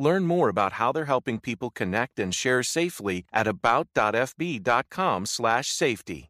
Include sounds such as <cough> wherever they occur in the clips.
Learn more about how they're helping people connect and share safely at about.fb.com/safety.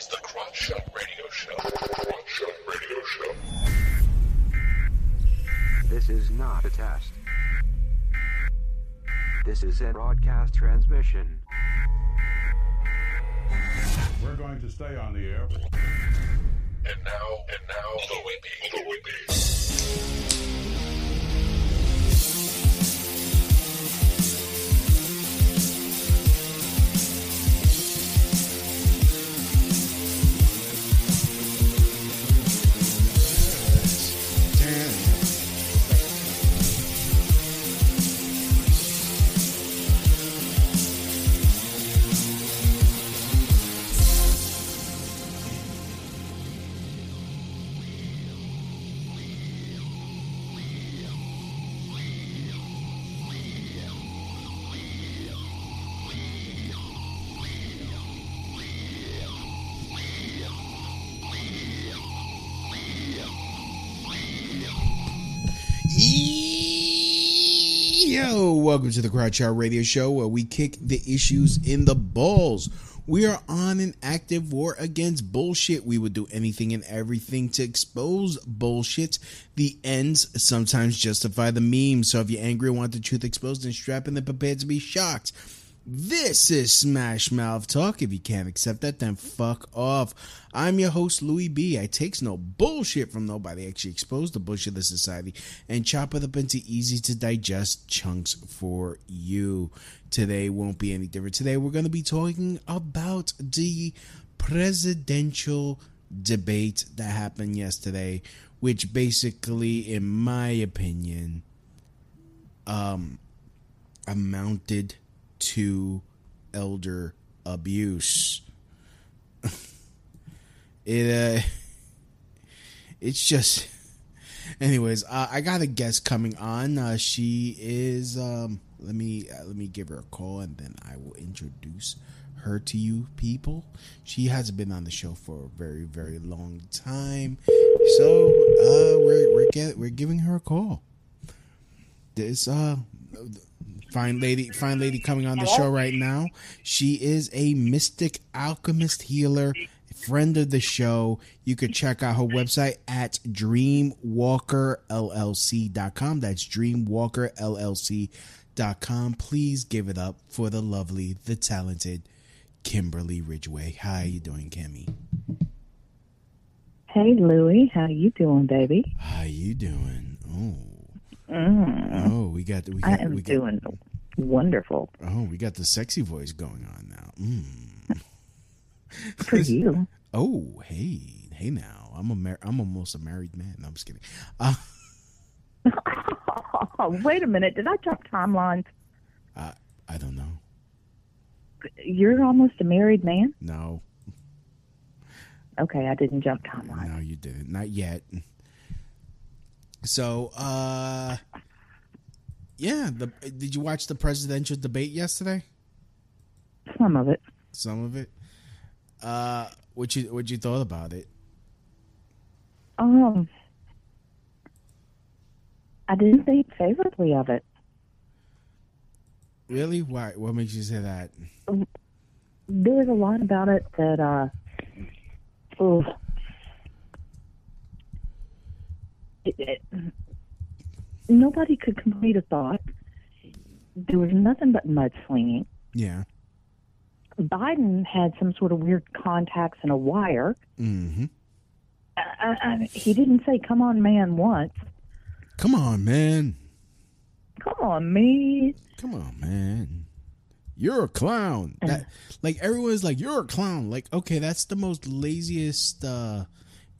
is the Crotch Shot Radio Show. Crotch Shot Radio Show. This is not a test. This is a broadcast transmission. We're going to stay on the air. And now, and now, the Whippy, the Whippy. Welcome to the Shot Radio Show where we kick the issues in the balls. We are on an active war against bullshit. We would do anything and everything to expose bullshit. The ends sometimes justify the memes. So if you're angry and want the truth exposed, then strap in and prepare to be shocked. This is Smash Mouth Talk. If you can't accept that, then fuck off. I'm your host, Louis B. I takes no bullshit from nobody. Actually expose the bullshit of the society and chop it up into easy to digest chunks for you. Today won't be any different. Today we're going to be talking about the presidential debate that happened yesterday, which basically, in my opinion, um, amounted to elder abuse. <laughs> it uh <laughs> it's just <laughs> anyways uh, i got a guest coming on. Uh she is um let me uh, let me give her a call and then i will introduce her to you people. She hasn't been on the show for a very very long time. So uh we're we're get, we're giving her a call. This uh fine lady fine lady coming on the show right now. She is a mystic alchemist healer friend of the show. You could check out her website at dreamwalkerllc.com that's dreamwalkerllc.com please give it up for the lovely the talented kimberly ridgeway how are you doing kimmy? Hey Louie, how you doing, baby? how you doing? Oh Mm, oh we got we I am we got doing wonderful oh we got the sexy voice going on now mm. for <laughs> you. Oh, hey, hey now. I'm a mar- I'm almost a married man. No, I'm just kidding. Uh, <laughs> Wait a minute, did I jump timelines? I I don't know. You're almost a married man. No, Okay, I didn't jump timelines. no, you didn't. Not yet. So, uh, yeah. The did you watch the presidential debate yesterday? Some of it. Some of it. Uh, what you what you thought about it? Um, I didn't think favorably of it. Really? Why? What makes you say that? There's a lot about it that, uh, oof. It, nobody could complete a thought. There was nothing but mudslinging. Yeah. Biden had some sort of weird contacts and a wire. Mm-hmm. I, I, I, he didn't say "come on, man" once. Come on, man. Come on, me. Come on, man. You're a clown. That like everyone's like you're a clown. Like okay, that's the most laziest uh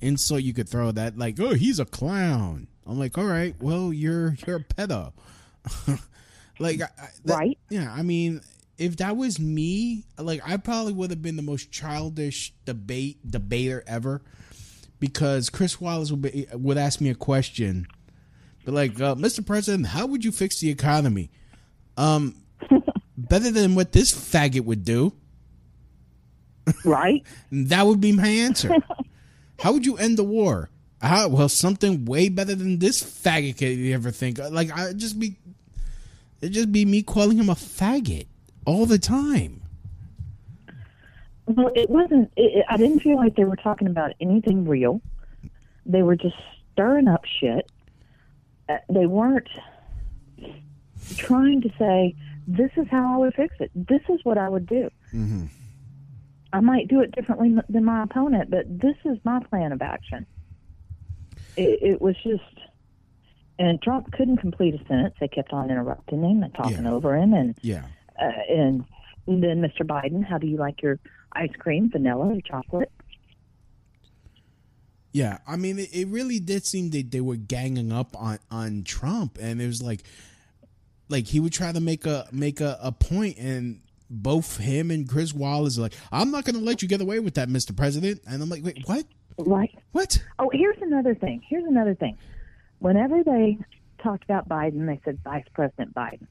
insult you could throw. That like oh he's a clown. I'm like all right, well you're you're a pedo. <laughs> like I, that- Right. Yeah, I mean if that was me, like I probably would have been the most childish debate debater ever because Chris Wallace would be, would ask me a question, but like, uh, Mr. President, how would you fix the economy? Um, <laughs> better than what this faggot would do. Right? <laughs> That would be my answer. How would you end the war? How, well, something way better than this faggot could you ever think. Like I just be, it just be me calling him a faggot all the time. Well, it wasn't. It, it- I didn't feel like they were talking about anything real. They were just stirring up shit. Uh, they weren't trying to say, "This is how I would fix it. This is what I would do." Mm-hmm. I might do it differently than my opponent, but this is my plan of action. It, it was just, and Trump couldn't complete a sentence. They kept on interrupting him and talking Yeah. over him, and Yeah. uh, and then Mr. Biden, how do you like your ice cream, vanilla or chocolate? Yeah, I mean, it, it really did seem that they were ganging up on on Trump, and it was like, like he would try to make a make a, a point, and both him and Chris Wallace are like, "I'm not going to let you get away with that, Mr. President," and I'm like, "Wait, what? Right. What? Oh, here's another thing. Here's another thing. Whenever they talked about Biden, they said Vice President Biden.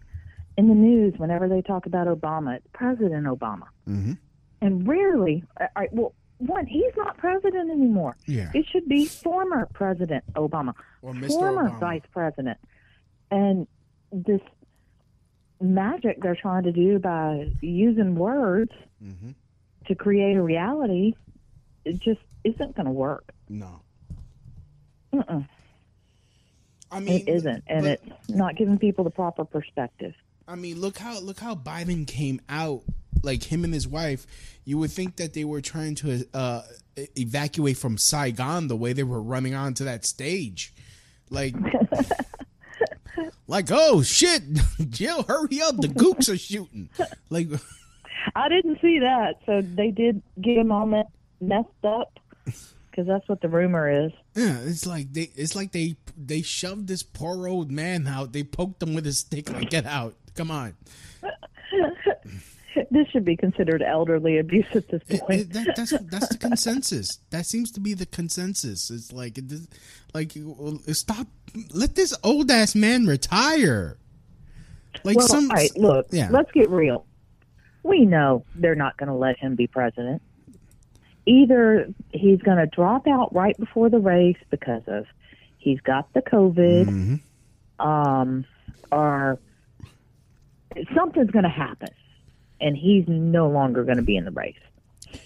In the news, whenever they talk about Obama, it's President Obama. Mm-hmm. And rarely, all right, well, one, he's not president anymore. Yeah. It should be former President Obama, Or Mr. former Obama. Vice President. And this magic they're trying to do by using words Mhm. to create a reality, it just isn't going to work. No, Mm-mm. I mean, It isn't, and it's not giving people the proper perspective. I mean, look how look how Biden came out. Like him and his wife, you would think that they were trying to uh, evacuate from Saigon the way they were running onto that stage, like, <laughs> like oh shit, <laughs> Jill, hurry up, the gooks are shooting. Like, <laughs> I didn't see that, so they did get him all me- messed up because that's what the rumor is. yeah, it's like they it's like they they shoved this poor old man out. They poked him with a stick. Like, get out, come on. <laughs> This should be considered elderly abuse at this point. it- that, that's <laughs> that's the consensus. That seems to be the consensus. It's like, it, like, stop. Let this old ass man retire. Like well, some, all right, look, yeah. let's get real. We know they're not going to let him be president. Either he's going to drop out right before the race because of he's got the COVID, Mm-hmm. um, or something's going to happen, and he's no longer going to be in the race.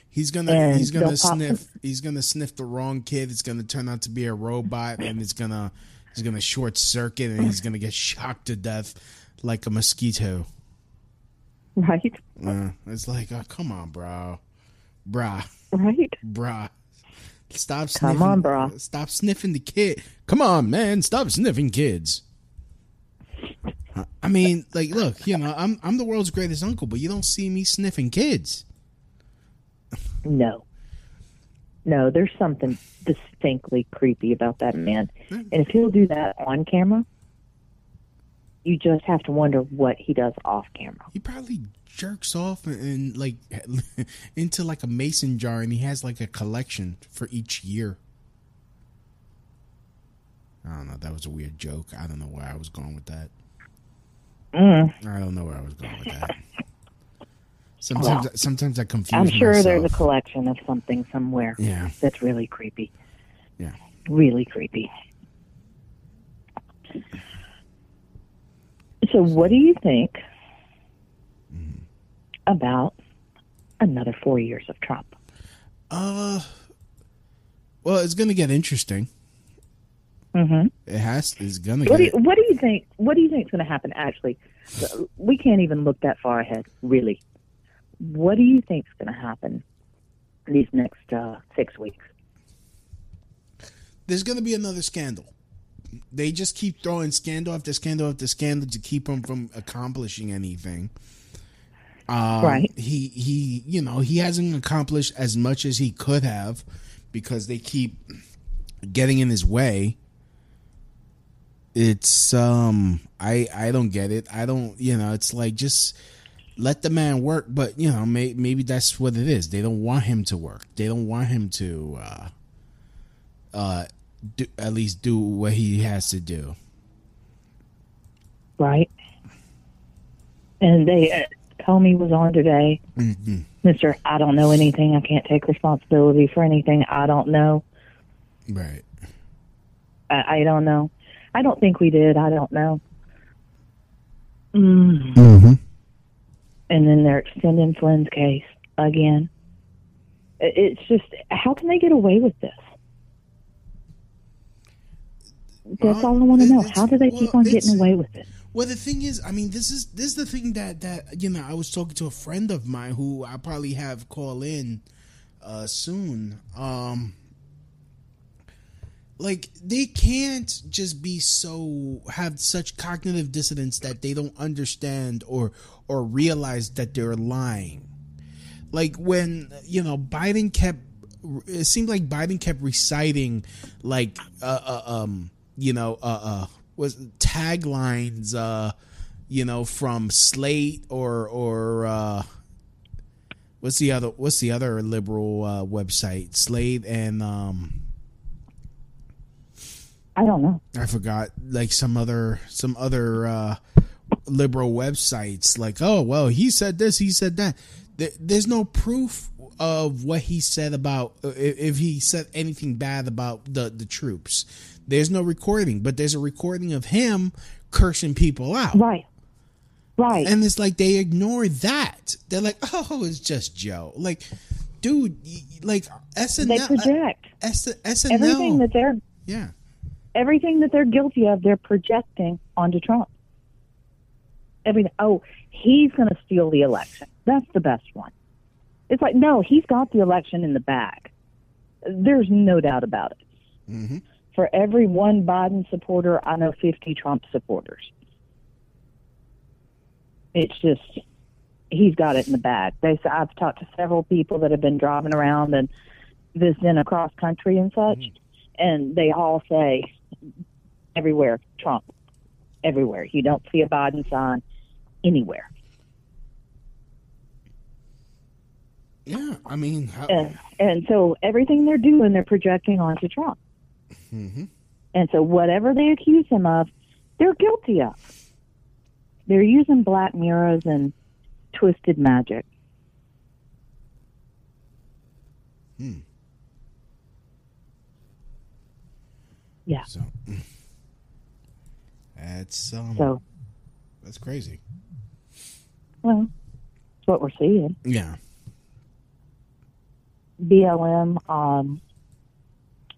he's gonna and he's gonna sniff. <laughs> He's gonna sniff the wrong kid. It's gonna turn out to be a robot, and it's gonna he's gonna short circuit, and he's gonna get shocked to death like a mosquito. Right? Uh, it's like, oh, come on, bro, brah. Right? Bruh. Stop Come sniffing. on, brah. Stop sniffing the kid. Come on, man. Stop sniffing kids. I mean, like, look, you know, I'm I'm the world's greatest uncle, but you don't see me sniffing kids. No. No, there's something distinctly creepy about that man. And if he'll do that on camera, you just have to wonder what he does off camera. He probably jerks off and, and like <laughs> into like a mason jar, and he has like a collection for each year. I don't know. That was a weird joke. I don't know where I was going with that. Mm. I don't know where I was going with that. Sometimes, Well, sometimes I confuse. I'm sure myself. there's a collection of something somewhere Yeah. that's really creepy. Yeah. Really creepy. So, what do you think about another four years of Trump? Uh, well, it's gonna get interesting. Mm-hmm. It has. It's gonna What do, get. you, what do you think? What do you think is going to happen? Actually, we can't even look that far ahead. Really, what do you think is going to happen these next uh, six weeks? There's gonna be another scandal. They just keep throwing scandal after scandal after scandal to keep him from accomplishing anything. Um, Right. He he. You know he hasn't accomplished as much as he could have because they keep getting in his way. It's um I I don't get it. I don't you know it's like just let the man work, but you know may, maybe that's what it is. They don't want him to work. They don't want him to uh uh do, at least do what he has to do. Right. And they, uh, Comey was on today. Mm-hmm. Mister, I don't know anything. I can't take responsibility for anything. I don't know. Right. I, I don't know. I don't think we did. I don't know. Mm. Mm-hmm. And then they're extending Flynn's case again. It's just, how can they get away with this? That's Well, all I want to know. How do they keep well, on getting away with it? Well, the thing is, I mean, this is this is the thing that that you know, I was talking to a friend of mine who I probably have call in uh soon. Um like they can't just be so have such cognitive dissonance that they don't understand or or realize that they're lying. Like when, you know, Biden kept it seemed like Biden kept reciting like uh, uh um you know uh uh was taglines uh you know from Slate or or uh what's the other what's the other liberal uh website Slate and um I don't know. I forgot like some other some other uh liberal websites like oh well he said this he said that. There, there's no proof of what he said about uh, if he said anything bad about the the troops. There's no recording but there's a recording of him cursing people out. Right. Right. and it's like they ignore that. They're like oh it's just joe. Like dude like SNL they project. uh, S- SNL everything that they're yeah everything that they're guilty of, they're projecting onto Trump. Everything. Oh, he's going to steal the election. That's the best one. It's like, no, he's got the election in the bag. There's no doubt about it. hmm For every one Biden supporter, I know 50 Trump supporters. It's just, he's got it in the bag. They I've talked to several people that have been driving around and visiting across country and such, and they all say, everywhere, Trump, everywhere. You don't see a Biden sign anywhere. yeah i mean how, And, and so everything they're doing, they're projecting onto Trump. Mhm. And so whatever they accuse him of, they're guilty of. They're using black mirrors and twisted magic. Hmm. Yeah. So that's um So, that's crazy. well, that's what we're seeing. Yeah. BLM, um,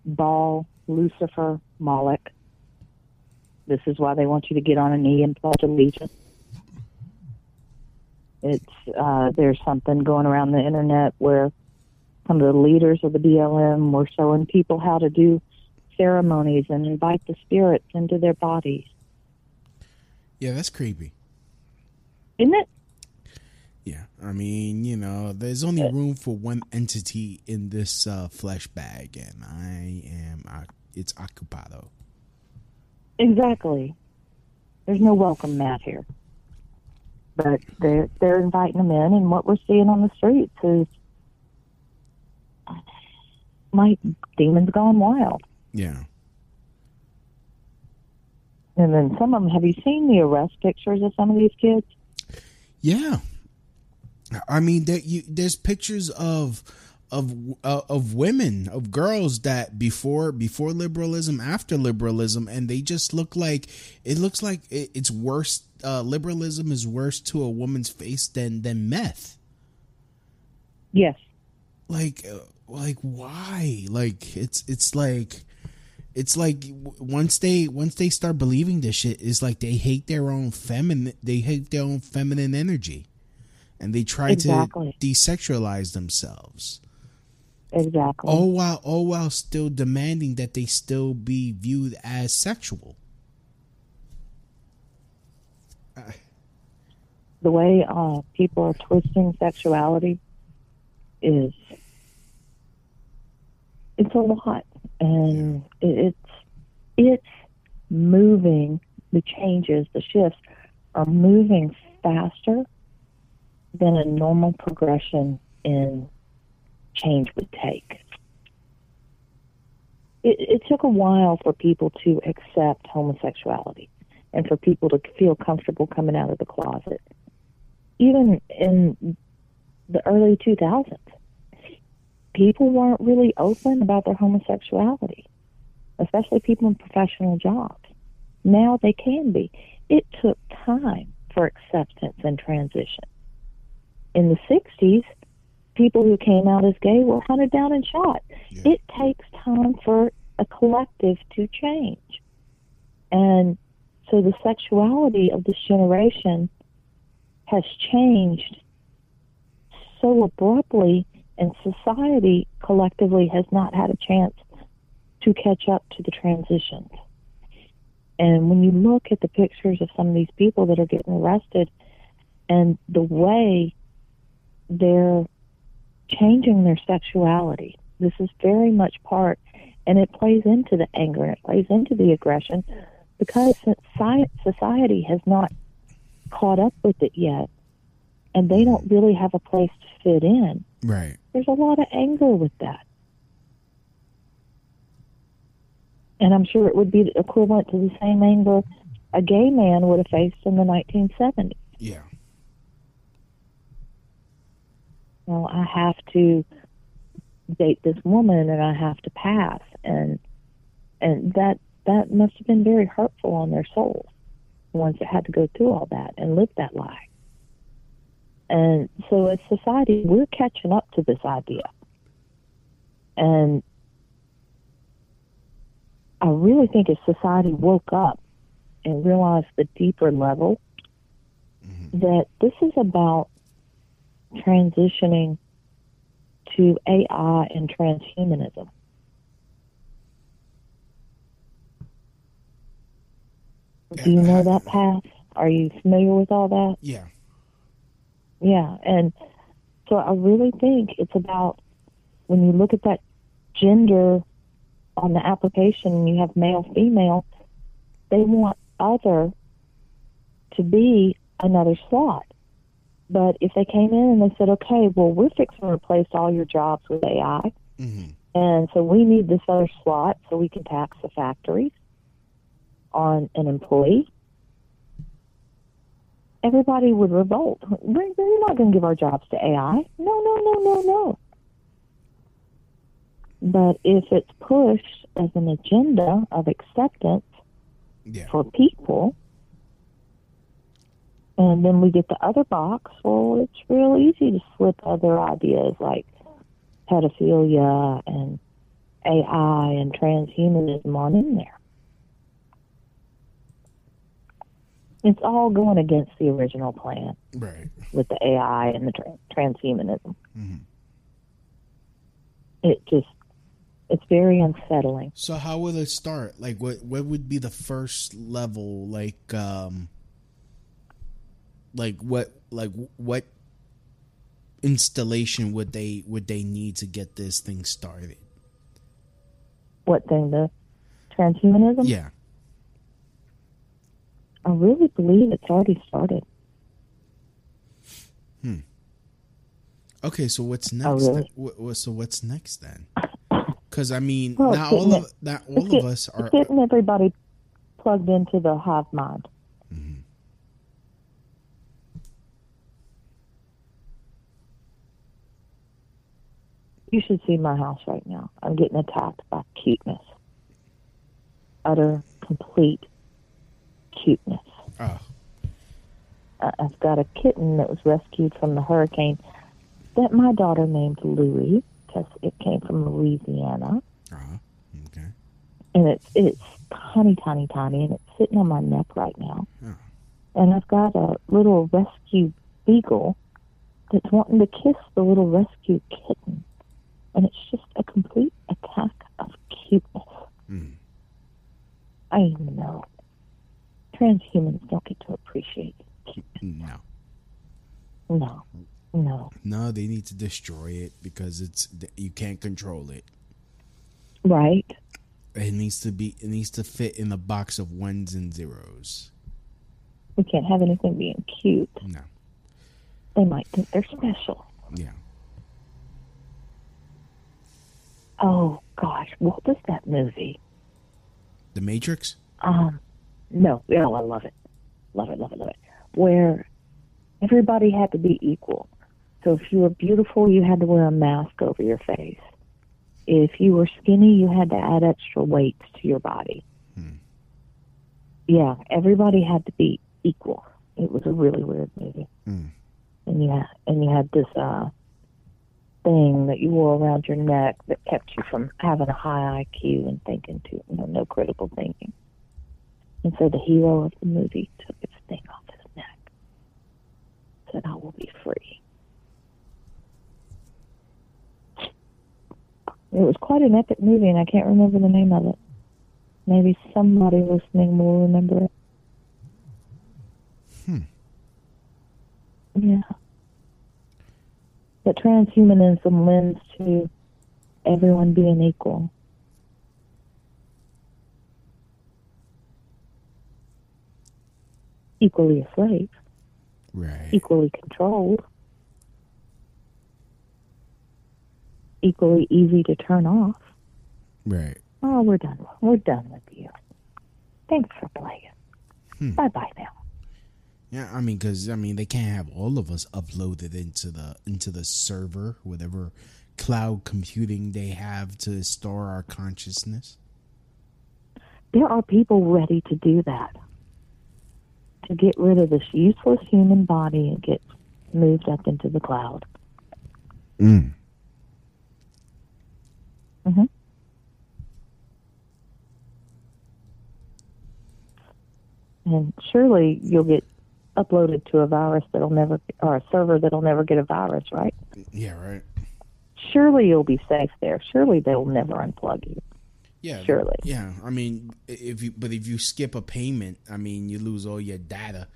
Baal, Lucifer, Moloch. This is why they want you to get on a knee and pledge allegiance. It's uh, there's something going around the internet where some of the leaders of the BLM were showing people how to do ceremonies and invite the spirits into their bodies. Yeah, that's creepy. Isn't it? Yeah. I mean, you know, there's only room for one entity in this uh, flesh bag and I am uh, it's occupado. Exactly. There's no welcome mat here. But they're they're inviting them in, and what we're seeing on the streets is like demons gone wild. Yeah. And then some of them. Have you seen the arrest pictures of some of these kids? Yeah. I mean, there you there's pictures of of uh, of women of girls that before before liberalism after liberalism and they just look like it looks like it, it's worse uh, liberalism is worse to a woman's face than than meth Yes. like uh, like why like it's it's like it's like once they once they start believing this shit it's like they hate their own feminine they hate their own feminine energy and they try Exactly. to desexualize themselves Exactly. all while all while still demanding that they still be viewed as sexual the way uh, people are twisting sexuality is it's a lot, and it, it's it's moving. The changes, the shifts, are moving faster than a normal progression in change would take. It, it took a while for people to accept homosexuality and for people to feel comfortable coming out of the closet even in the early 2000s, people weren't really open about their homosexuality, especially people in professional jobs. Now they can be. It took time for acceptance and transition. In the 60s, people who came out as gay were hunted down and shot. It takes time for a collective to change. And so the sexuality of this generation has changed so abruptly, and society collectively has not had a chance to catch up to the transitions. And when you look at the pictures of some of these people that are getting arrested and the way they're changing their sexuality, this is very much part, and it plays into the anger and it plays into the aggression because society has not caught up with it yet, and they don't mm. really have a place to fit in. right There's a lot of anger with that. And I'm sure it would be equivalent to the same anger a gay man would have faced in the 1970s. yeah Well, I have to date this woman and I have to pass and and that that must have been very hurtful on their souls the ones that had to go through all that and live that lie. And so as society we're catching up to this idea. And I really think if society woke up and realized the deeper level mm-hmm. that this is about transitioning to AI and transhumanism. Do you know that path? Are you familiar with all that? yeah Yeah, and so I really think it's about when you look at that gender on the application and you have male, female, they want other to be another slot. But if they came in and they said, okay, well, we're fixing to replace all your jobs with AI, hmm and so we need this other slot so we can tax the factories on an employee. Everybody would revolt. We're, we're not going to give our jobs to AI. No, no, no, no, no. But if it's pushed as an agenda of acceptance yeah for people, and then we get the other box, well, it's real easy to slip other ideas like pedophilia and AI and transhumanism on in there. It's all going against the original plan right with the AI and the tra- transhumanism. Mhm. It just, it's very unsettling. So how would it start? Like what what would be the first level like um like what like what installation would they would they need to get this thing started? What thing? The transhumanism? Yeah. I really believe it's already started. Hmm. Okay, so what's next? Oh, really? then? What, what, so what's next then? <laughs> Cuz I mean, Well, not all of not all of us are getting everybody plugged into the hive mind. You should see my house right now. I'm getting attacked by cuteness. Utter, complete cuteness. Oh, I've got a kitten that was rescued from the hurricane that my daughter named Louie because it came from Louisiana. uh-huh. okay. and it's it's tiny, tiny, tiny, and it's sitting on my neck right now. And I've got a little rescue beagle that's wanting to kiss the little rescue kitten, and it's just a complete attack of cuteness. Mm. I know transhumans don't get to appreciate it. No, No, no, no, they need to destroy it because it's you can't control it. right? It needs to be. It needs to fit in the box of ones and zeros. We can't have anything being cute. No. They might think they're special. Yeah. Oh gosh, what was that movie? The Matrix. Um, no, oh, I love it, love it, love it, love it. Where everybody had to be equal. So if you were beautiful, you had to wear a mask over your face. If you were skinny, you had to add extra weight to your body. Yeah, everybody had to be equal. It was a really weird movie. Mm. And you had, and you had this uh thing that you wore around your neck that kept you from having a high IQ and thinking too, you know, no critical thinking. And so the hero of the movie took his thing off his neck. Said, I will be free. It was quite an epic movie, and I can't remember the name of it. Maybe somebody listening will remember it. Hmm. Yeah. But transhumanism lends to everyone being equal. Equally a slave, Right. equally controlled, equally easy to turn off. Right. Oh, we're done. We're done with you. Thanks for playing. Hmm. Bye bye now. Yeah, I mean, because I mean, they can't have all of us uploaded into the into the server, whatever cloud computing they have to store our consciousness. There are people ready to do that. To get rid of this useless human body and get moved up into the cloud. Mm. Mm-hmm. And surely you'll get uploaded to a virus that'll never, or a server that'll never get a virus, right? Yeah. Right. Surely you'll be safe there. Surely they'll never unplug you. Yeah. Surely. Yeah. I mean, if you but if you skip a payment, I mean, you lose all your data,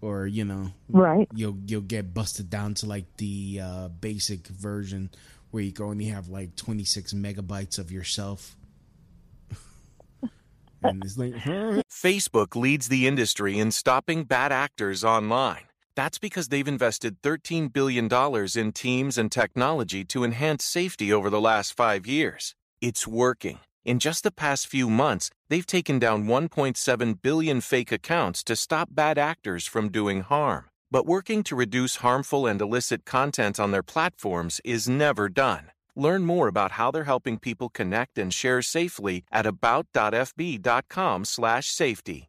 or you know, Right. you'll you'll get busted down to like the uh, basic version where you can only have like 26 megabytes of yourself. <laughs> and it's like, huh? Facebook leads the industry in stopping bad actors online. That's because they've invested $13 billion in teams and technology to enhance safety over the last five years. It's working. In just the past few months, they've taken down 1.7 billion fake accounts to stop bad actors from doing harm. But working to reduce harmful and illicit content on their platforms is never done. Learn more about how they're helping people connect and share safely at about.fb.com/safety.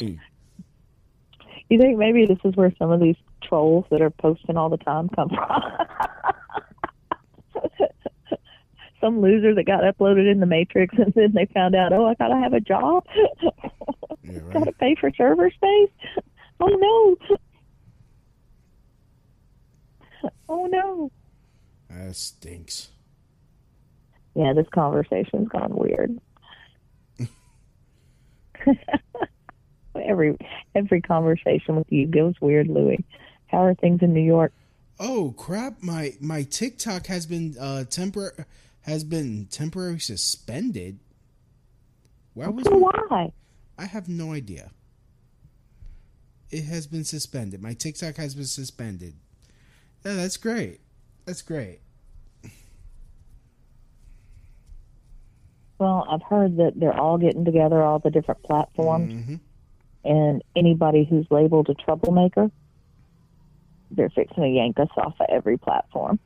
You think maybe this is where some of these trolls that are posting all the time come from? <laughs> some loser that got uploaded in the Matrix and then they found out, oh, I gotta have a job, Yeah, <laughs> right. gotta pay for server space. <laughs> Oh no! Oh no! That stinks. Yeah, this conversation's gone weird. Every every conversation with you goes weird, Louis. How are things in New York? Oh crap! My my TikTok has been uh tempor has been temporarily suspended. Why was Why? I have no idea. It has been suspended. My TikTok has been suspended. Yeah, that's great. That's great. Well, I've heard that they're all getting together, all the different platforms, Mm-hmm. And anybody who's labeled a troublemaker, they're fixing to yank us off of every platform.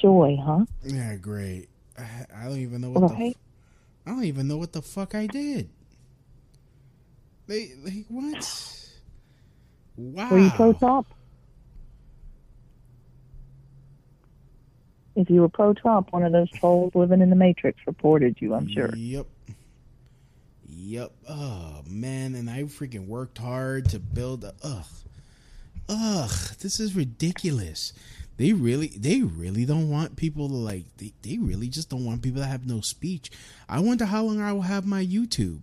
Joy, huh? Yeah, great. I, I don't even know what the Right? I don't even know what the fuck I did. They like what? Wow. Were you pro Trump? If you were pro Trump, one of those trolls living in the Matrix reported you, I'm sure. Yep. Yep. Oh man, and I freaking worked hard to build a ugh. Ugh, this is ridiculous. They really they really don't want people to like they, they really just don't want people to have no speech. I wonder how long I will have my YouTube.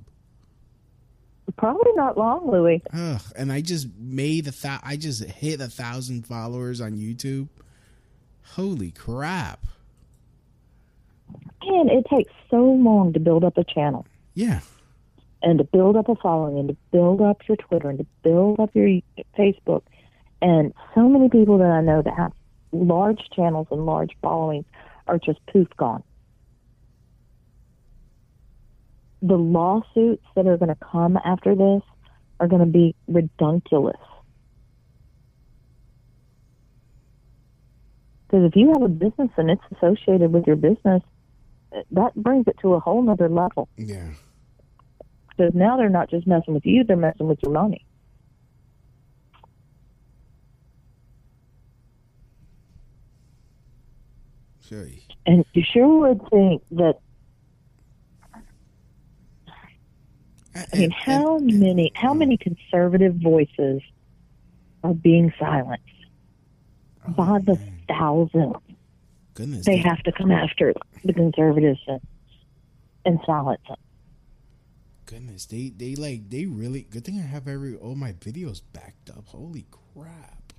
Probably not long, Louis. Ugh, and I just made a thou I just hit a thousand followers on YouTube. Holy crap. And it takes so long to build up a channel Yeah. and to build up a following and to build up your Twitter and to build up your Facebook. And so many people that I know that have large channels and large followings are just poof gone. The lawsuits that are going to come after this are going to be redunculous. Because if you have a business and it's associated with your business, that brings it to a whole nother level. Yeah. Because now they're not just messing with you, they're messing with your money. Sorry. And you sure would think that, I mean, how many, how many conservative voices are being silenced? By the thousands. Goodness. They have to come after the conservatives and, and silence them. Goodness, they they like they really good thing I have every all my videos backed up. Holy crap.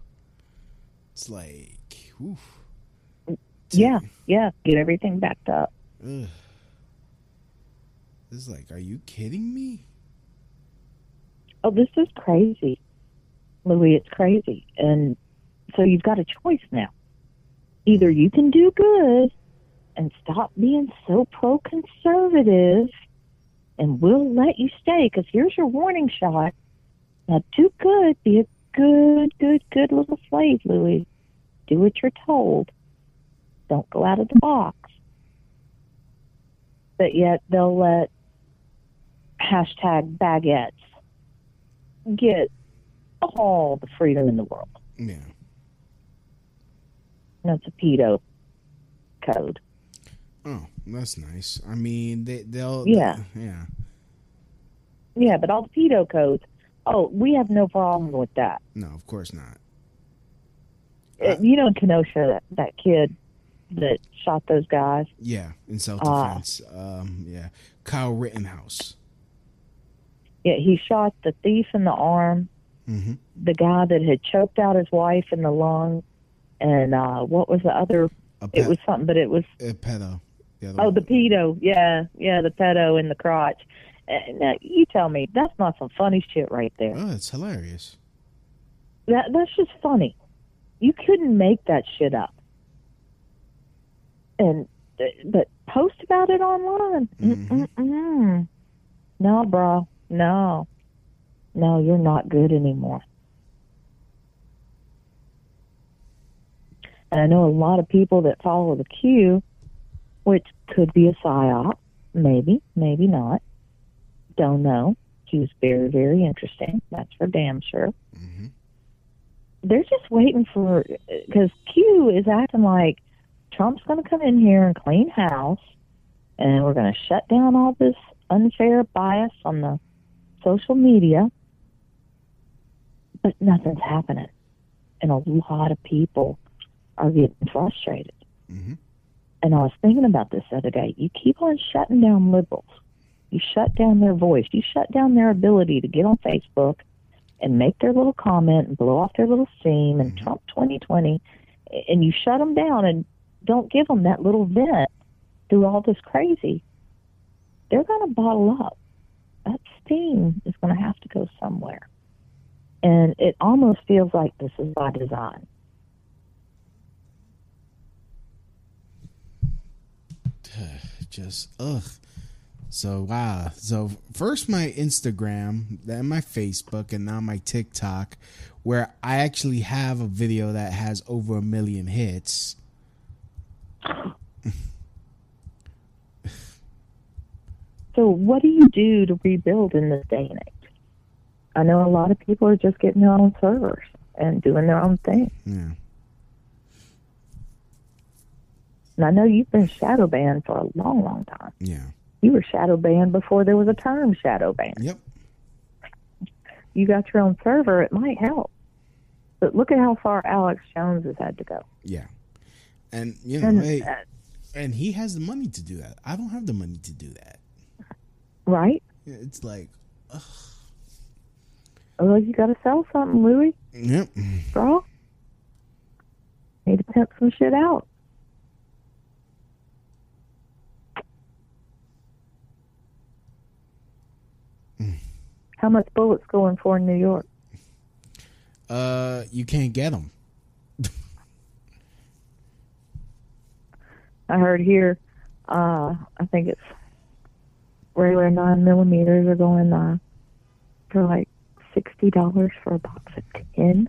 It's like oof. Yeah, yeah, get everything backed up. Ugh. is like, are you kidding me? oh, this is crazy, Louis. It's crazy, and so you've got a choice now. Either you can do good and stop being so pro-conservative, and we'll let you stay. Because here's your warning shot. Now, do good. Be a good, good, good little slave, Louis. Do what you're told. Don't go out of the box. But yet they'll let hashtag baguettes get all the freedom in the world. Yeah. That's a pedo code. Oh, that's nice. I mean, they they'll Yeah. yeah. Yeah, but all the pedo codes. Oh, we have no problem with that. No, of course not. Uh, you know, in Kenosha, that, that kid that shot those guys. Yeah, in self defense. um, yeah, Kyle Rittenhouse. Yeah, he shot the thief in the arm, Mm-hmm. the guy that had choked out his wife in the lung, and uh, what was the other? It was something, but it was a pedo. The oh, one. the pedo. Yeah, yeah, the pedo in the crotch. Uh, now you tell me that's not some funny shit right there. Oh, it's hilarious. That that's just funny. You couldn't make that shit up. And uh, but post about it online. Mm-mm-mm. No, bro. No. No, you're not good anymore. And I know a lot of people that follow the Q, which could be a psyop, maybe, maybe not. Don't know. Was very, very interesting. That's for damn sure Mm-hmm. they're just waiting for because Q is acting like Trump's going to come in here and clean house, and we're going to shut down all this unfair bias on the social media. But nothing's happening, and a lot of people are getting frustrated. Mm-hmm. And I was thinking about this the other day. You keep on shutting down liberals. You shut down their voice. You shut down their ability to get on Facebook and make their little comment and blow off their little steam and Trump 2020, and you shut them down and don't give them that little vent through all this crazy, they're going to bottle up. That steam is going to have to go somewhere. And it almost feels like this is by design. Just ugh. So wow. So first my Instagram, then my Facebook, and now my TikTok, where I actually have a video that has over a million hits. <laughs> So, what do you do to rebuild in this day and age? I know a lot of people are just getting their own servers and doing their own thing. Yeah. And I know you've been shadow banned for a long, long time. Yeah. You were shadow banned before there was a term shadow ban. Yep. You got your own server, it might help. But look at how far Alex Jones has had to go. Yeah. And you know, And, hey, uh, and he has the money to do that. I don't have the money to do that. right? It's like, Well, you got to sell something, Louis, yep. bro. Need to pimp some shit out. How much bullets going for in New York? Uh, you can't get them. I heard here, uh, I think it's regular nine millimeters are going uh, for like sixty dollars for a box of ten.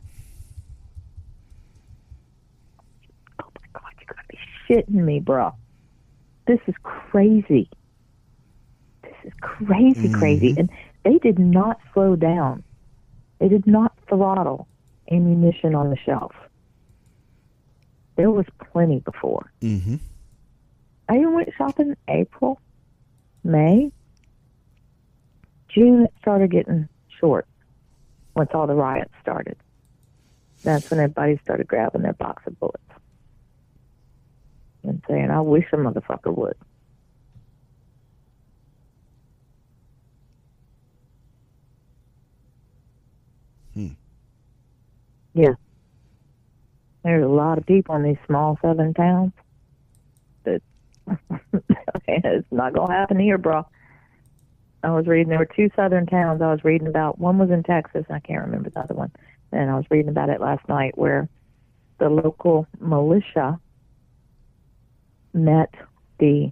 Oh my god, you gotta be shitting me, bro. This is crazy. This is crazy, crazy. And they did not slow down. They did not throttle ammunition on the shelf. There was plenty before. Mm-hmm. I even went shopping in April, May. June it started getting short once all the riots started. That's when everybody started grabbing their box of bullets and saying, I wish a motherfucker would. Hmm. Yeah. There's a lot of people in these small southern towns that <laughs> it's not going to happen here, bro. I was reading, there were two southern towns I was reading about. One was in Texas, I can't remember the other one. And I was reading about it last night where the local militia met the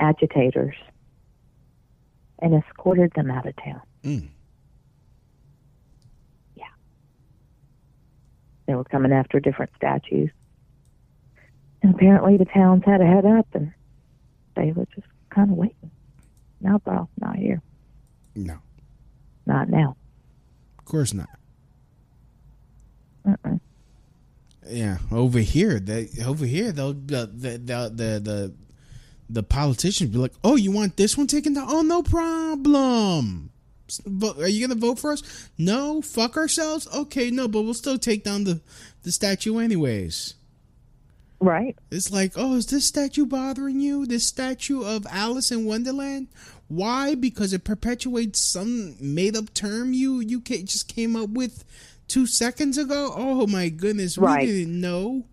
agitators and escorted them out of town. Mm. They were coming after different statues. And apparently the towns had a head up and they were just kind of waiting. No, bro, not here. No, Not now. of course not. Mm-mm. Yeah, over here, they over here, they'll the the the the, the, the politicians be like, "Oh, you want this one taken down? Oh, no problem. Are you gonna vote for us? No, fuck ourselves. Okay, no, but we'll still take down the the statue anyways. Right? It's like, oh, is this statue bothering you? This statue of Alice in Wonderland? Why? Because it perpetuates some made up term you you ca- just came up with two seconds ago. Oh my goodness, Right. we didn't know.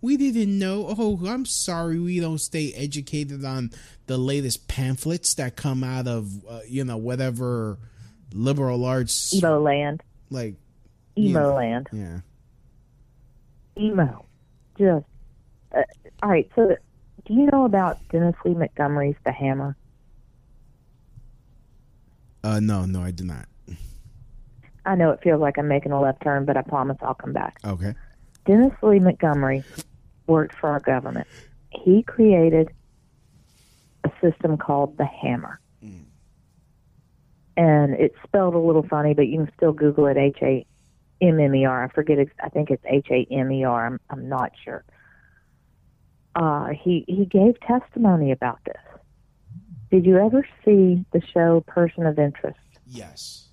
We didn't know. Oh, I'm sorry. We don't stay educated on the latest pamphlets that come out of uh, you know whatever liberal arts Emo land. like Emo Yeah. land. yeah. Emo. Just. Uh, all right, so do you know about Dennis Lee Montgomery's The Hammer? Uh, no, no, I do not. I know it feels like I'm making a left turn, but I promise I'll come back. Okay. Dennis Lee Montgomery worked for our government. He created a system called the Hammer. And it's spelled a little funny, but you can still Google it H A M M E R. I forget, ex- I think it's H A M E R. I'm, I'm not sure. Uh, he, he gave testimony about this. Did you ever see the show Person of Interest? Yes.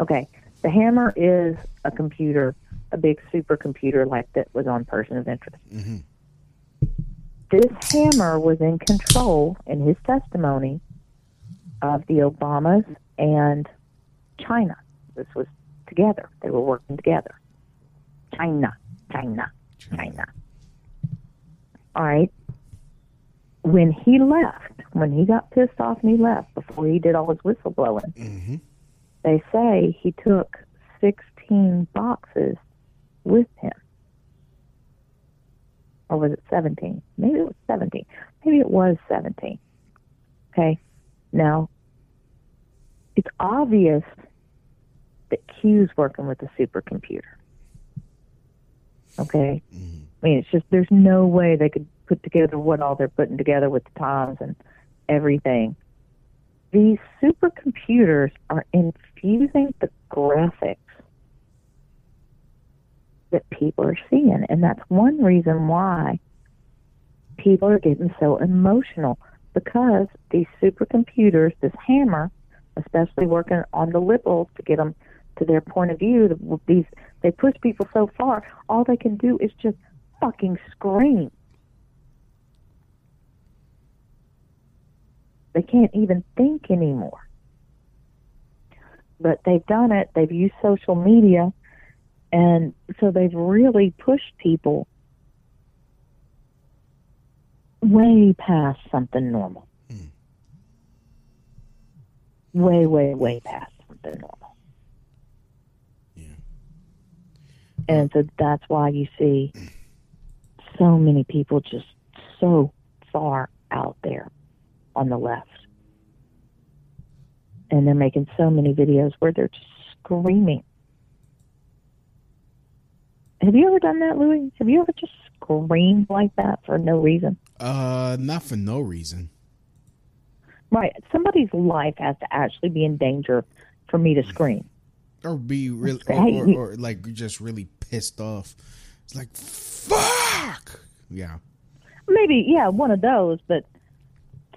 Okay. The hammer is a computer, a big supercomputer like that was on Person of Interest. Mhm. This hammer was in control, in his testimony, of the Obamas and China. This was together. They were working together. China, China, China. All right. When he left, when he got pissed off and he left before he did all his whistleblowing, Mm-hmm. they say he took 16 boxes with him. Or was it 17? Maybe it was 17. Maybe it was 17. Okay. Now, it's obvious that Q's working with a supercomputer. Okay. Mm-hmm. I mean, it's just there's no way they could put together what all they're putting together with the times and everything. These supercomputers are infusing the graphics that people are seeing, and that's one reason why people are getting so emotional because these supercomputers, this hammer, especially working on the liberals to get them to their point of view, these they push people so far. All they can do is just fucking scream. They can't even think anymore. But they've done it. They've used social media, and so they've really pushed people way past something normal. Hmm. Way, way, way past something normal. And so that's why you see so many people just so far out there on the left. And they're making so many videos where they're just screaming. Have you ever done that, Louis? Have you ever just screamed like that for no reason? Uh, not for no reason. Right. Somebody's life has to actually be in danger for me to scream. Or be really, or, Hey, or, or like just really pissed off. It's like, fuck! Yeah. Maybe, yeah, one of those, but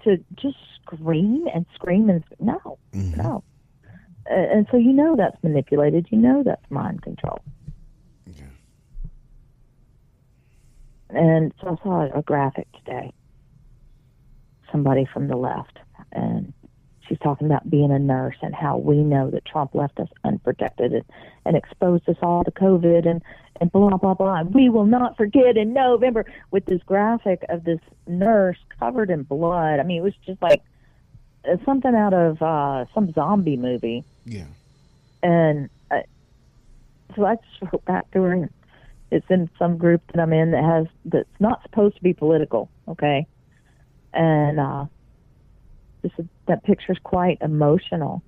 to just scream and scream and no, no. Uh, and so you know that's manipulated. You know that's mind control. And so I saw a graphic today. Somebody from the left, and she's talking about being a nurse and how we know that Trump left us unprotected and, and exposed us all to COVID and and blah blah blah. We will not forget in November with this graphic of this nurse covered in blood. I mean, it was just like uh, something out of uh, some zombie movie. Yeah. And uh, so I just wrote back to her. And it's in some group that I'm in that has that's not supposed to be political. Okay, and uh, this is, that picture's quite emotional.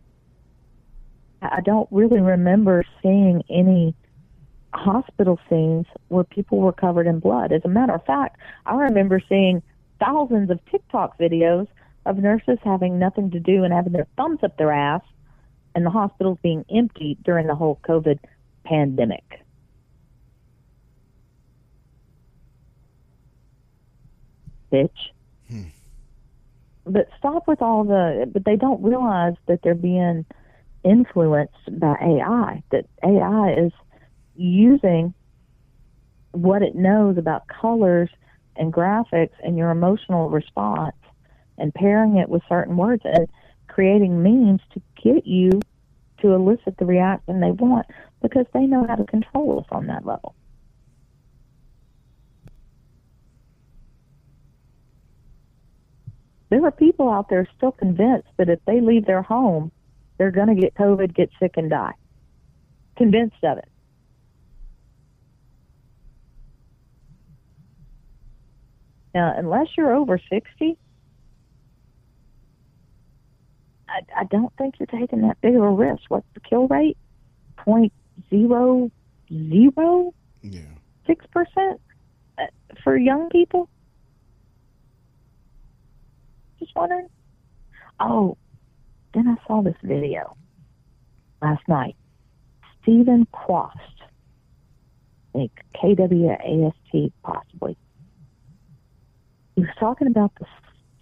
I don't really remember seeing any hospital scenes where people were covered in blood. As a matter of fact, I remember seeing thousands of TikTok videos of nurses having nothing to do and having their thumbs up their ass and the hospitals being empty during the whole COVID pandemic. Bitch. Hmm. But stop with all the, but they don't realize that they're being influenced by AI, that AI is using what it knows about colors and graphics and your emotional response and pairing it with certain words and creating memes to get you to elicit the reaction they want because they know how to control us on that level. There are people out there still convinced that if they leave their home, they're going to get COVID, get sick, and die. Convinced of it. Now, unless you're over 60, I, I don't think you're taking that big of a risk. What's the kill rate? Point zero zero Yeah. six percent uh, for young people. Just wondering. Oh, then I saw this video last night. Stephen Quast, like K W A S T possibly. He was talking about the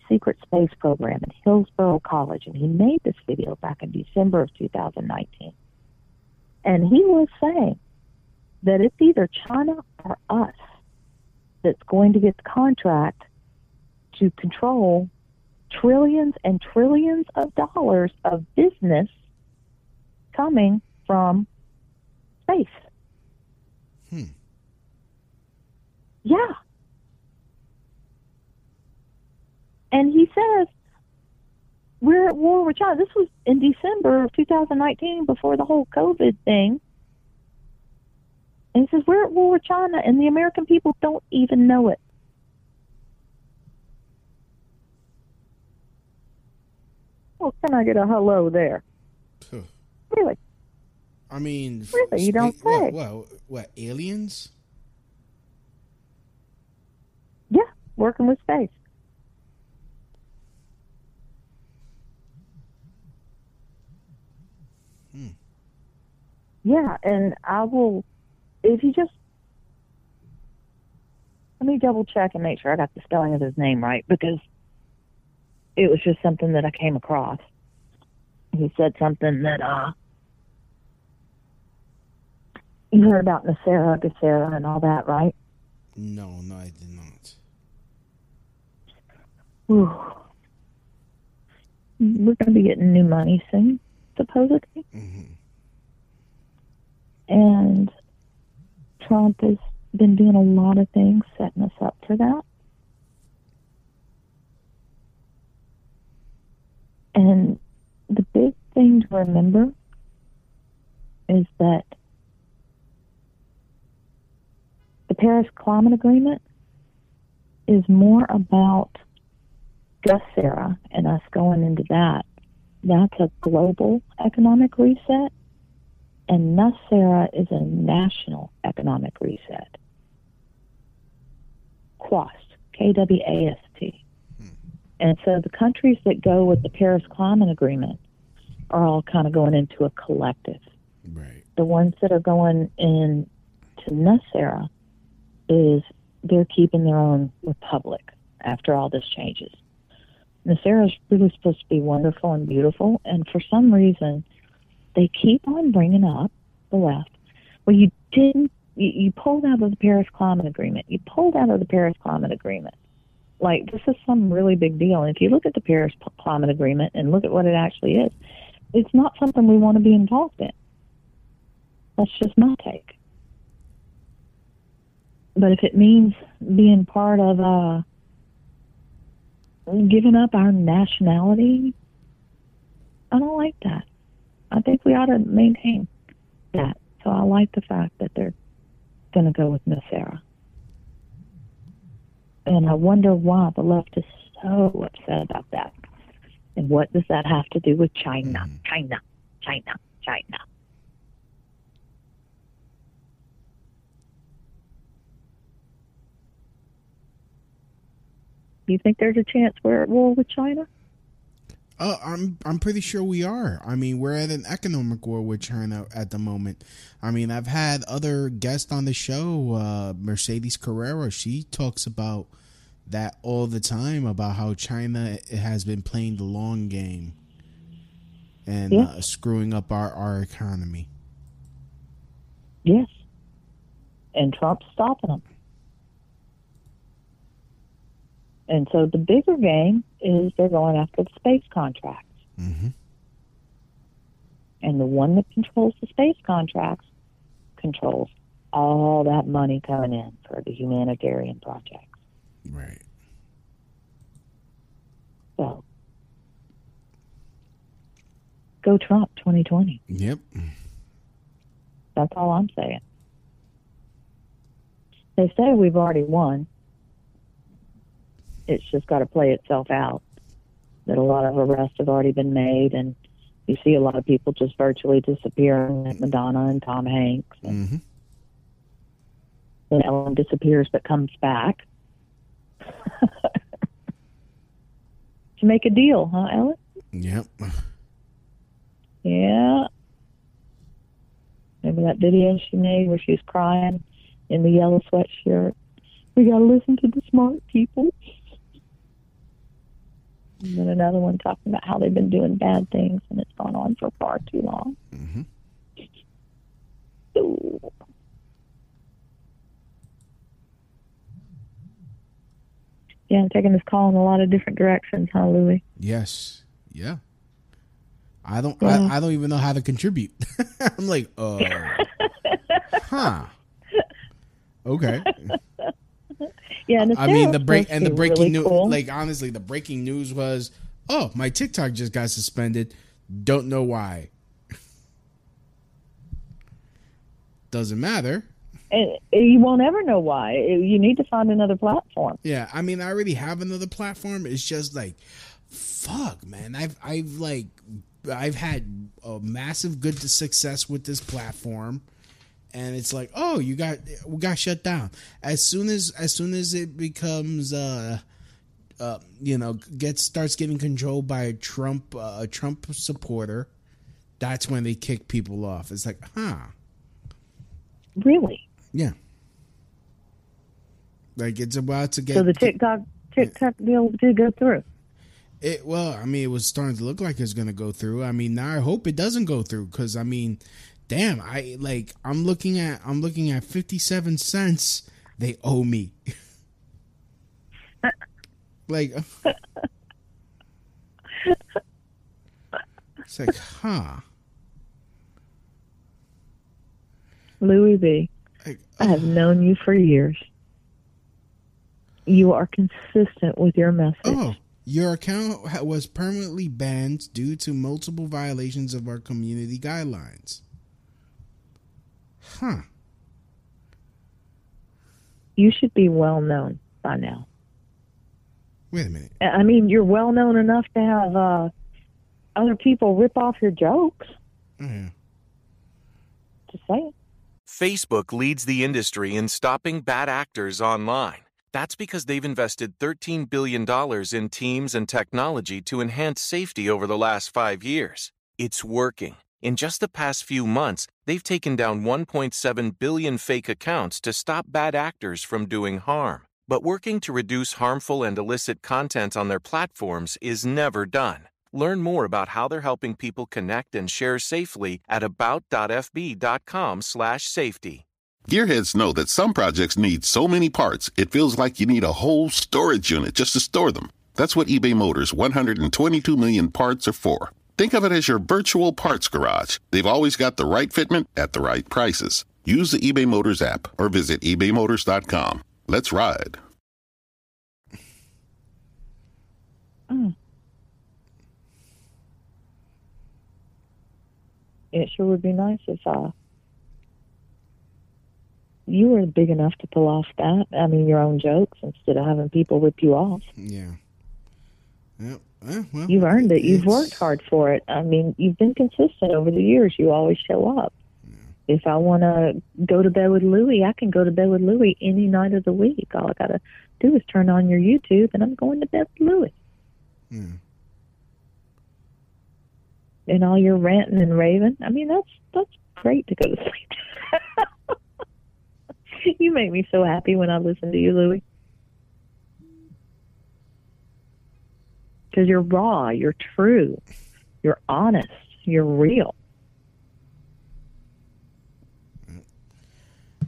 secret space program at Hillsborough College, and he made this video back in December of 2019. And he was saying that it's either China or us that's going to get the contract to control trillions and trillions of dollars of business coming from space. Hmm. Yeah. And he says, we're at war with China. This was in December of 2019 before the whole COVID thing. And he says, we're at war with China, and the American people don't even know it. Well, can I get a hello there? Huh. Really? I mean, Really? You don't spa- what- say. What, what, aliens? Yeah, working with space. Hmm. Yeah, and I will, if you just, let me double check and make sure I got the spelling of his name right because it was just something that I came across. He said something that, uh, you heard about NESARA, GESARA, and all that, right? No, no, I did not. Whew. We're going to be getting new money soon, supposedly. hmm And Trump has been doing a lot of things setting us up for that. And the big thing to remember is that the Paris Climate Agreement is more about Gus Sarah and us going into that. That's a global economic reset and NESARA is a national economic reset. QUAST, K W A S T. And so the countries that go with the Paris Climate Agreement are all kind of going into a collective. Right. The ones that are going in to NESARA is they're keeping their own republic after all this changes. NESARA is really supposed to be wonderful and beautiful, and for some reason, they keep on bringing up the left. Well, you didn't. You, you pulled out of the Paris Climate Agreement. You pulled out of the Paris Climate Agreement. Like this is some really big deal. And if you look at the Paris Climate Agreement and look at what it actually is, it's not something we want to be involved in. That's just my take. But if it means being part of uh, giving up our nationality, I don't like that. I think we ought to maintain that. So I like the fact that they're going to go with Miss Sarah. And I wonder why the left is so upset about that. And what does that have to do with China? Mm-hmm. China, China, China. Do you think there's a chance we're at war with China? Uh, I'm I'm pretty sure we are. I mean, we're at an economic war with China at the moment. I mean, I've had other guests on the show, uh, Mercedes Carrera. She talks about that all the time about how China has been playing the long game and uh, screwing up our our economy. Yes. And Trump's stopping them. And so the bigger game is they're going after the space contracts. hmm And the one that controls the space contracts controls all that money coming in for the humanitarian projects. Right. So go Trump 2020. Yep. That's all I'm saying. They say we've already won. It's just got to play itself out. That a lot of arrests have already been made, and you see a lot of people just virtually disappearing, like Madonna and Tom Hanks. And hmm then Ellen disappears but comes back. <laughs> to make a deal, huh, Ellen? Yep. Yeah. Remember that video she made where she's crying in the yellow sweatshirt? We got to listen to the smart people. And then another one talking about how they've been doing bad things and it's gone on for far too long. hmm Ooh. Yeah, I'm taking this call in a lot of different directions, huh, Louie? Yes. Yeah. I don't. Yeah. I, I don't even know how to contribute. <laughs> I'm like, uh, <laughs> huh. Okay. <laughs> Yeah, and I mean the break and the breaking really news. cool. Like honestly, the breaking news was, oh, my TikTok just got suspended. Don't know why. <laughs> Doesn't matter. And you won't ever know why. You need to find another platform. Yeah, I mean, I already have another platform. It's just like, fuck, man. I've I've like I've had a massive good to success with this platform, and it's like, oh, you got we got shut down as soon as as soon as it becomes uh. Uh, you know, gets starts getting controlled by a Trump uh, a Trump supporter. That's when they kick people off. It's like, huh, Really? yeah. Like it's about to get So the TikTok TikTok deal did go through. It well, I mean, it was starting to look like it's gonna go through. I mean, now I hope it doesn't go through because I mean, damn, I like I'm looking at I'm looking at fifty seven cents they owe me. <laughs> like, uh, it's like, huh? Louis B. Like, I have known you for years. You are consistent with your message. oh, your account was permanently banned due to multiple violations of our community guidelines. Huh? You should be well known by now. Wait a minute. I mean, you're well known enough to have uh, other people rip off your jokes. Yeah. Just saying. Facebook leads the industry in stopping bad actors online. That's because they've invested $13 billion in teams and technology to enhance safety over the last five years. It's working. In just the past few months, they've taken down 1.7 billion fake accounts to stop bad actors from doing harm. But working to reduce harmful and illicit content on their platforms is never done. Learn more about how they're helping people connect and share safely at about.fb.com/safety. Gearheads know that some projects need so many parts, it feels like you need a whole storage unit just to store them. That's what eBay Motors' 122 million parts are for. Think of it as your virtual parts garage. They've always got the right fitment at the right prices. Use the eBay Motors app or visit ebaymotors.com. Let's ride. It sure would be nice if uh, you were big enough to pull off that. I mean, your own jokes instead of having people rip you off. Yeah. Yep. Eh, well, You've earned it. You've worked hard for it. I mean, you've been consistent over the years. You always show up. If I want to go to bed with Louie, I can go to bed with Louie any night of the week. All I got to do is turn on your YouTube, and I'm going to bed with Louie. Yeah. And all your ranting and raving. I mean, that's that's great to go to <laughs> sleep. you make me so happy when I listen to you, Louie. Because you're raw, you're true, you're honest, you're real.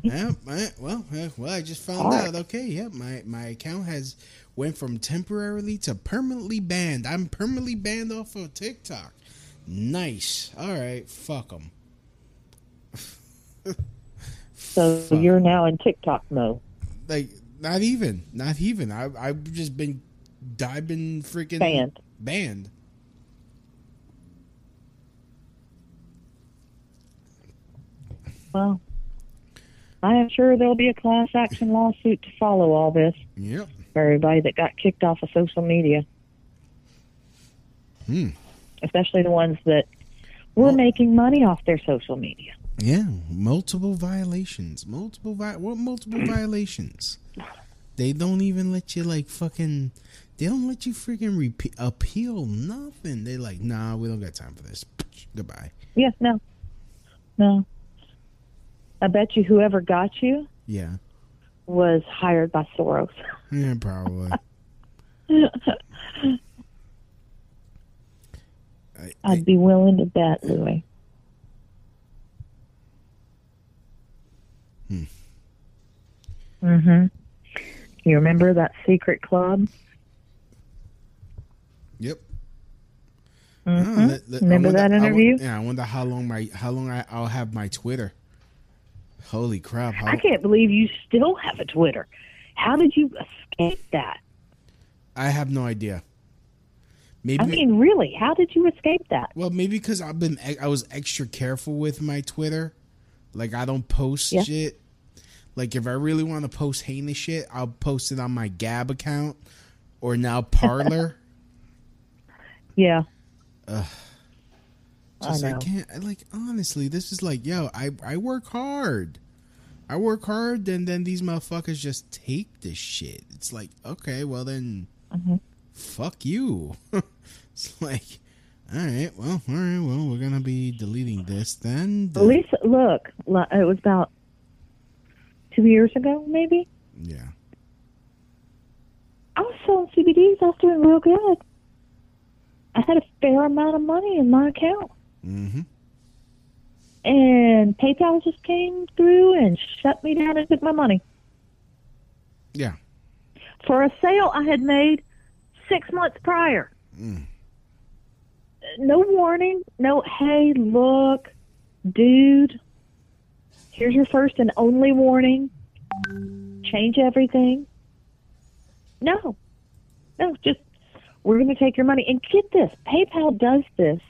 Yeah, well, well, I just found out. Okay, yeah, my my account has went from temporarily to permanently banned. I'm permanently banned off of TikTok. Nice. All right, fuck them. So <laughs> you're now in TikTok mode. Like, not even, not even. I I've just been, I've freaking Banned. Banned. Well, I am sure there'll be a class action lawsuit to follow all this Yep. for everybody that got kicked off of social media. Hmm. Especially the ones that were making money off their social media. Yeah, multiple violations. Multiple vi- what multiple <clears throat> violations? They don't even let you like fucking they don't let you freaking repe- appeal nothing. They like, "Nah, we don't got time for this." <laughs> Goodbye. Yes, no. No. I bet you whoever got you Yeah. was hired by Soros. Yeah, probably. <laughs> I, I'd be willing to bet, Louis. Hmm. Mm-hmm. You remember that secret club? Yep. Mhm. Oh, let- let- Remember wonder- that I wo- interview? yeah, I wonder how long my how long I, I'll have my Twitter. Holy crap! How, I can't believe you still have a Twitter. How did you escape that? I have no idea. Maybe I mean, really, how did you escape that? well, maybe because I've been I was extra careful with my Twitter. Like I don't post Yeah. shit. Like if I really want to post heinous shit, I'll post it on my Gab account or now <laughs> Parler. Yeah. Just I I, can't like honestly, this is like, yo, I I work hard. I work hard, and then these motherfuckers just take this shit. It's like, okay, well then, Mm-hmm. fuck you. <laughs> it's like, all right, well, all right, well, we're gonna be deleting this then. At least, look, it was about two years ago, maybe. yeah, I was selling CBDs. I was doing real good. I had a fair amount of money in my account. mm-hmm. And PayPal just came through and shut me down and took my money. yeah, for a sale I had made six months prior. No warning, no, hey, look, dude, here's your first and only warning. Change everything. No, no, just, we're going to take your money. And get this PayPal does this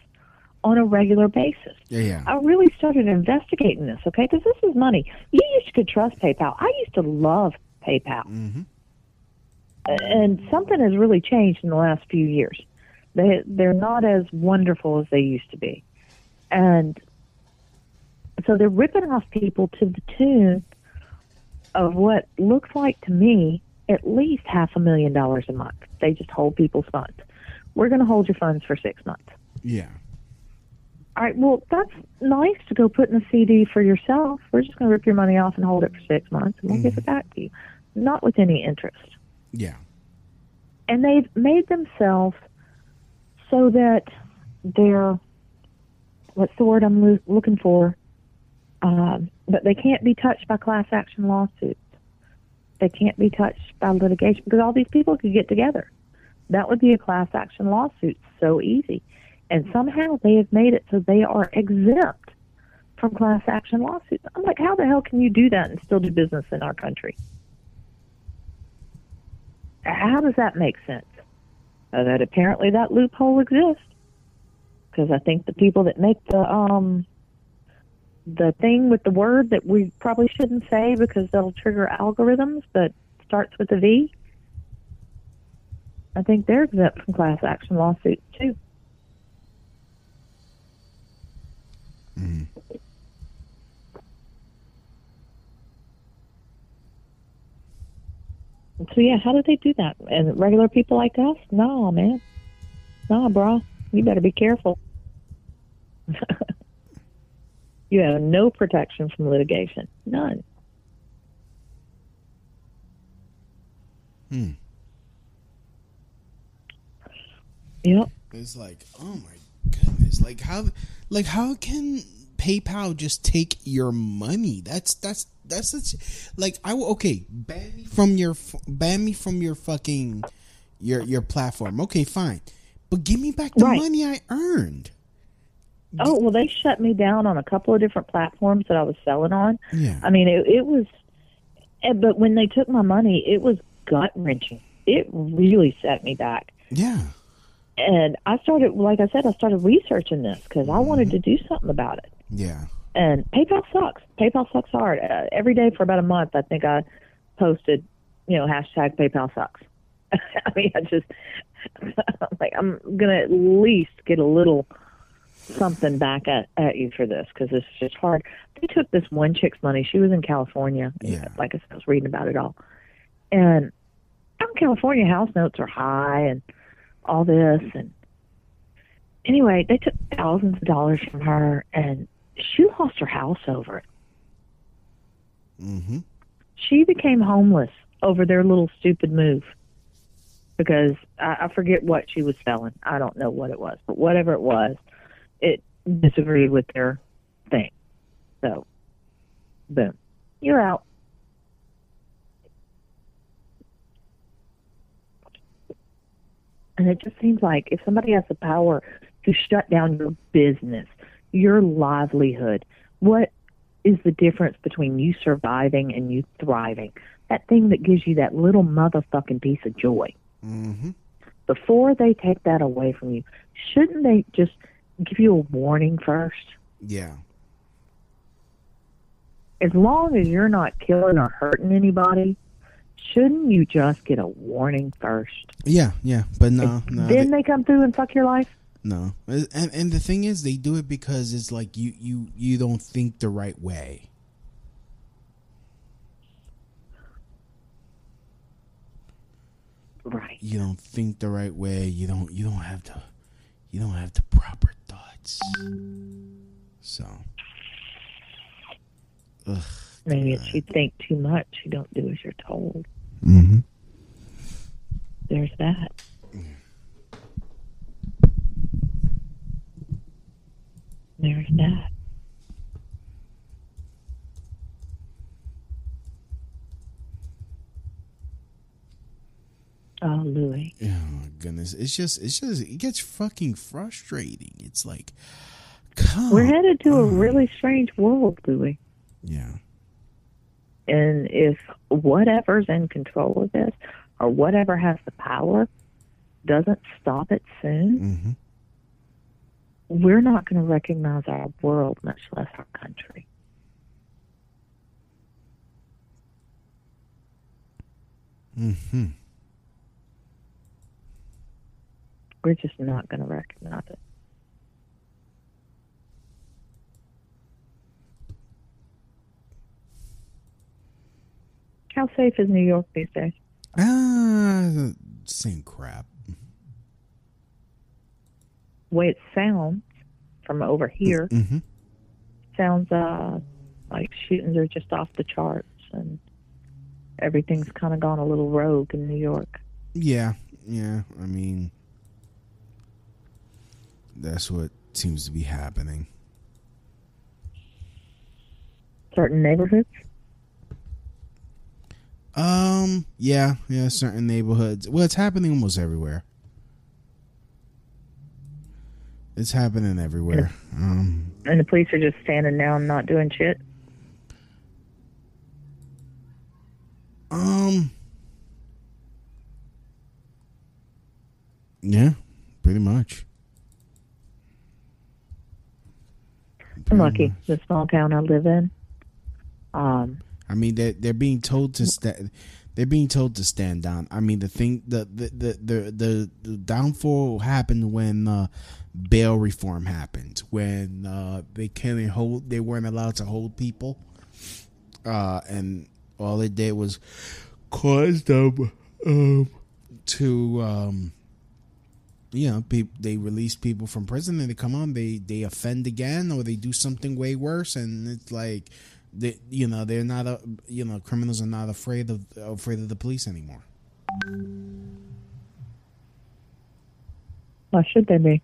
on a regular basis. yeah, yeah. I really started investigating this, okay? Because this is money. You used to trust PayPal. I used to love PayPal. Mm-hmm. And something has really changed in the last few years. They they're not as wonderful as they used to be, and so they're ripping off people to the tune of what looks like to me at least half a million dollars a month. They just hold people's funds. We're going to hold your funds for six months. yeah. All right, well, that's nice to go put in a CD for yourself. We're just going to rip your money off and hold it for six months, and we'll give it back to you, not with any interest. Yeah. And they've made themselves so that they're what's the word I'm loo- looking for? Um, but they can't be touched by class action lawsuits. They can't be touched by litigation because all these people could get together. That would be a class action lawsuit. So easy. And somehow they have made it so they are exempt from class action lawsuits. I'm like, how the hell can you do that and still do business in our country? How does that make sense? Uh, that apparently that loophole exists because I think the people that make the um the thing with the word that we probably shouldn't say because they'll trigger algorithms, but starts with a V. I think they're exempt from class action lawsuits too. Mm-hmm. So yeah, how do they do that? And regular people like us? No, man. No, bro. You better be careful. <laughs> you have no protection from litigation. None. Hmm. Yep. It's like, oh my goodness! Like how, like how can PayPal just take your money? That's that's that's such, like I okay. Ban me from your ban me from your fucking your your platform. Okay, fine, but give me back the Right. money I earned. Oh well, they shut me down on a couple of different platforms that I was selling on. Yeah. I mean, it, it was, but when they took my money, it was gut wrenching. It really set me back. Yeah. And I started, like I said, I started researching this because I wanted to do something about it. Yeah. And PayPal sucks. PayPal sucks hard. Uh, every day for about a month, I think I posted, you know, hashtag PayPal sucks. <laughs> I mean, I just, <laughs> I'm like, I'm gonna at least get a little something back at, at you for this because this is just hard. They took this one chick's money. She was in California. Yeah. Like I said, I was reading about it all. And out in California, house notes are high and all this. And anyway, they took thousands of dollars from her and she lost her house over it. Mm-hmm. She became homeless over their little stupid move because I, I forget what she was selling. I don't know what it was, but whatever it was, it disagreed with their thing. So, boom, you're out. And it just seems like if somebody has the power to shut down your business, your livelihood. What is the difference between you surviving and you thriving? That thing that gives you that little motherfucking piece of joy. Mm-hmm. Before they take that away from you, shouldn't they just give you a warning first? Yeah. As long as you're not killing or hurting anybody, shouldn't you just get a warning first? Yeah, yeah, but no, no, then they- they come through and fuck your life? no. And and the thing is, they do it because it's like you you you don't think the right way. Right. You don't think the right way. You don't you don't have the you don't have the proper thoughts. So. Ugh. Maybe if you think too much, you don't do as you're told. Mm-hmm. There's that. There's that. Oh, Louis. Oh my goodness! It's just, it's just, it gets fucking frustrating. It's like, come. We're headed to a really strange world, Louis. Yeah. And if whatever's in control of this or whatever has the power doesn't stop it soon, Mm-hmm. we're not going to recognize our world, much less our country. Mm-hmm. We're just not going to recognize it. How safe is New York these days? Ah, same crap. The way it sounds from over here Mm-hmm. sounds uh, like shootings are just off the charts and everything's kind of gone a little rogue in New York. Yeah, yeah. I mean, that's what seems to be happening. Certain neighborhoods. Um, yeah, yeah. Certain neighborhoods. Well, it's happening almost everywhere. It's happening everywhere. Um, And the police are just standing down, not doing shit. um, yeah, pretty much. I'm lucky. The small town I live in. Um, I mean, they're they're being told to stand. They're being told to stand down. I mean, the thing, the the the the, the, the downfall happened when uh, bail reform happened. When uh, they couldn't hold, they weren't allowed to hold people, uh, and all it did was cause them um, to, um, you know, pe- they release people from prison and they come on, they they offend again or they do something way worse, and it's like they, you know, they're not a, you know, criminals are not afraid of afraid of the police anymore. why should they be?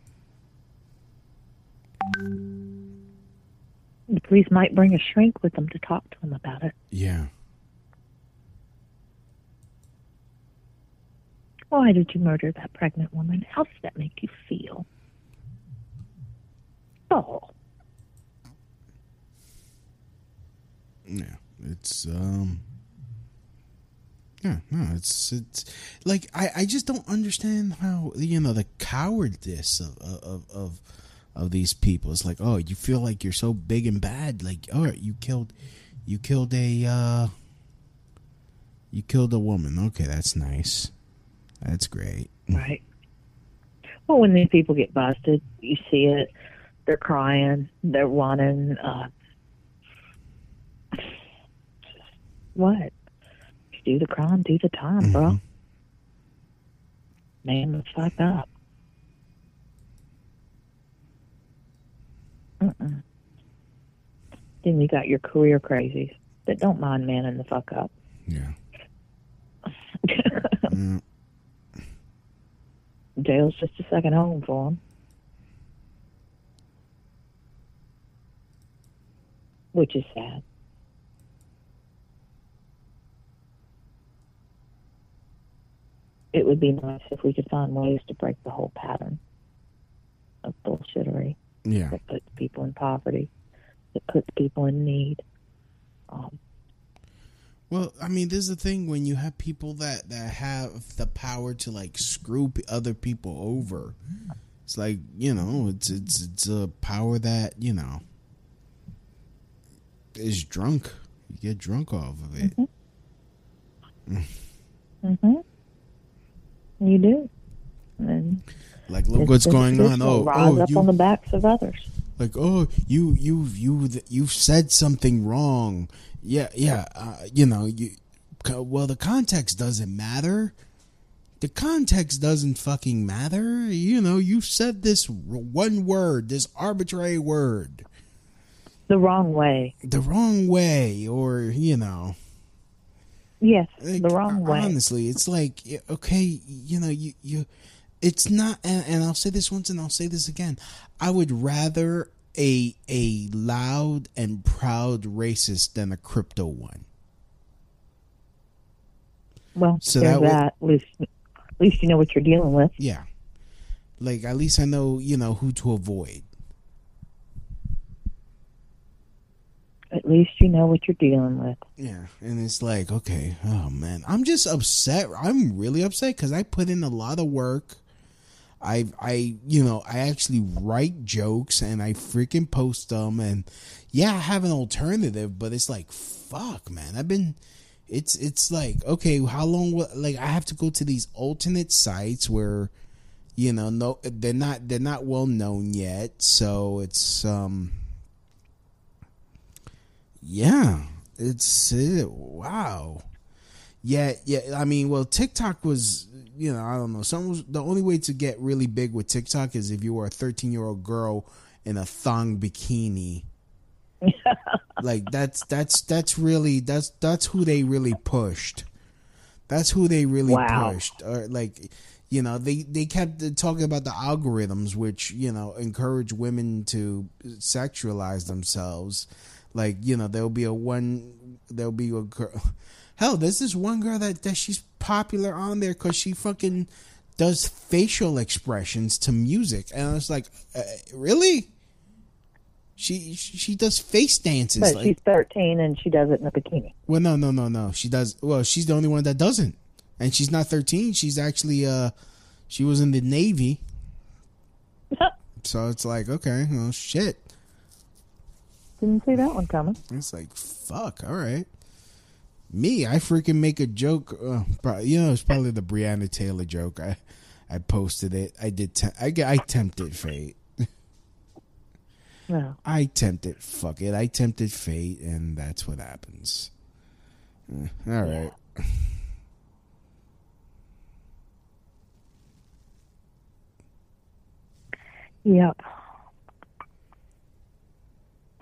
The police might bring a shrink with them to talk to them about it. Yeah. Why did you murder that pregnant woman? How does that make you feel? Oh, Yeah, it's um, yeah, no, it's it's like I I just don't understand how you know the cowardice of of of of these people. It's like oh, you feel like you're so big and bad. Like all right, you killed you killed a uh, you killed a woman. Okay, that's nice. That's great. right. Well, when these people get busted, you see it. They're crying. They're wanting. Uh, what? Do the crime, do the time, bro. Man, let's fuck up. Mm-mm. Then you got your career crazies that don't mind manning the fuck up. Yeah. <laughs> Mm, Jail's just a second home for them. Which is sad. It would be nice if we could find ways to break the whole pattern of bullshittery Yeah. that puts people in poverty, that puts people in need. Um, Well, I mean, there's the thing when you have people that that have the power to like screw p- other people over. It's like you know, it's it's it's a power that you know is drunk. You get drunk off of it. hmm You do. And Like, look what's going on. Oh, rise oh, up you, on the backs of others. Like oh you you you you've said something wrong. Yeah yeah uh, you know you well the context doesn't matter. The context doesn't fucking matter. You know you said this one word this arbitrary word. The wrong way. the wrong way or you know. Yes, like, the wrong way. honestly it's like okay you know you you it's not and, and i'll say this once and i'll say this again i would rather a a loud and proud racist than a crypto one Well, So that that. At least, at least you know what you're dealing with. yeah like at least i know you know who to avoid At least you know what you're dealing with. Yeah, and it's like, okay, oh man, I'm just upset. I'm really upset because I put in a lot of work. I, I, you know, I actually write jokes and I freaking post them, and yeah, I have an alternative, but it's like, fuck, man, I've been. It's it's like okay, how long? will Like I have to go to these alternate sites where, you know, no, they're not they're not well known yet, so it's um yeah, it's it, wow. Yeah, yeah. I mean, well, TikTok was, you know, I don't know. Some was, the only way to get really big with TikTok is if you were a 13 year old girl in a thong bikini. <laughs> like that's that's that's really that's that's who they really pushed. That's who they really Wow. pushed. Or like, you know, they they kept talking about the algorithms, which you know encourage women to sexualize themselves. Like, you know, there'll be a one, there'll be a girl. Hell, there's this one girl that that she's popular on there because she fucking does facial expressions to music, and I was like, uh, really? She she does face dances. But like, she's 13 and she does it in a bikini. well, no, no, no, no. She does. Well, she's the only one that doesn't, and she's not thirteen. She's actually uh, she was in the navy. <laughs> so it's like, okay, well, shit. Didn't see that one coming. It's like, fuck. All right. Me, I freaking make a joke. Uh, pro- you know, it's probably the Breonna Taylor joke. I, I posted it. I did. Te- I I tempted fate. No. <laughs> I tempted. Fuck it. I tempted fate, and that's what happens. Uh, all right. Yep.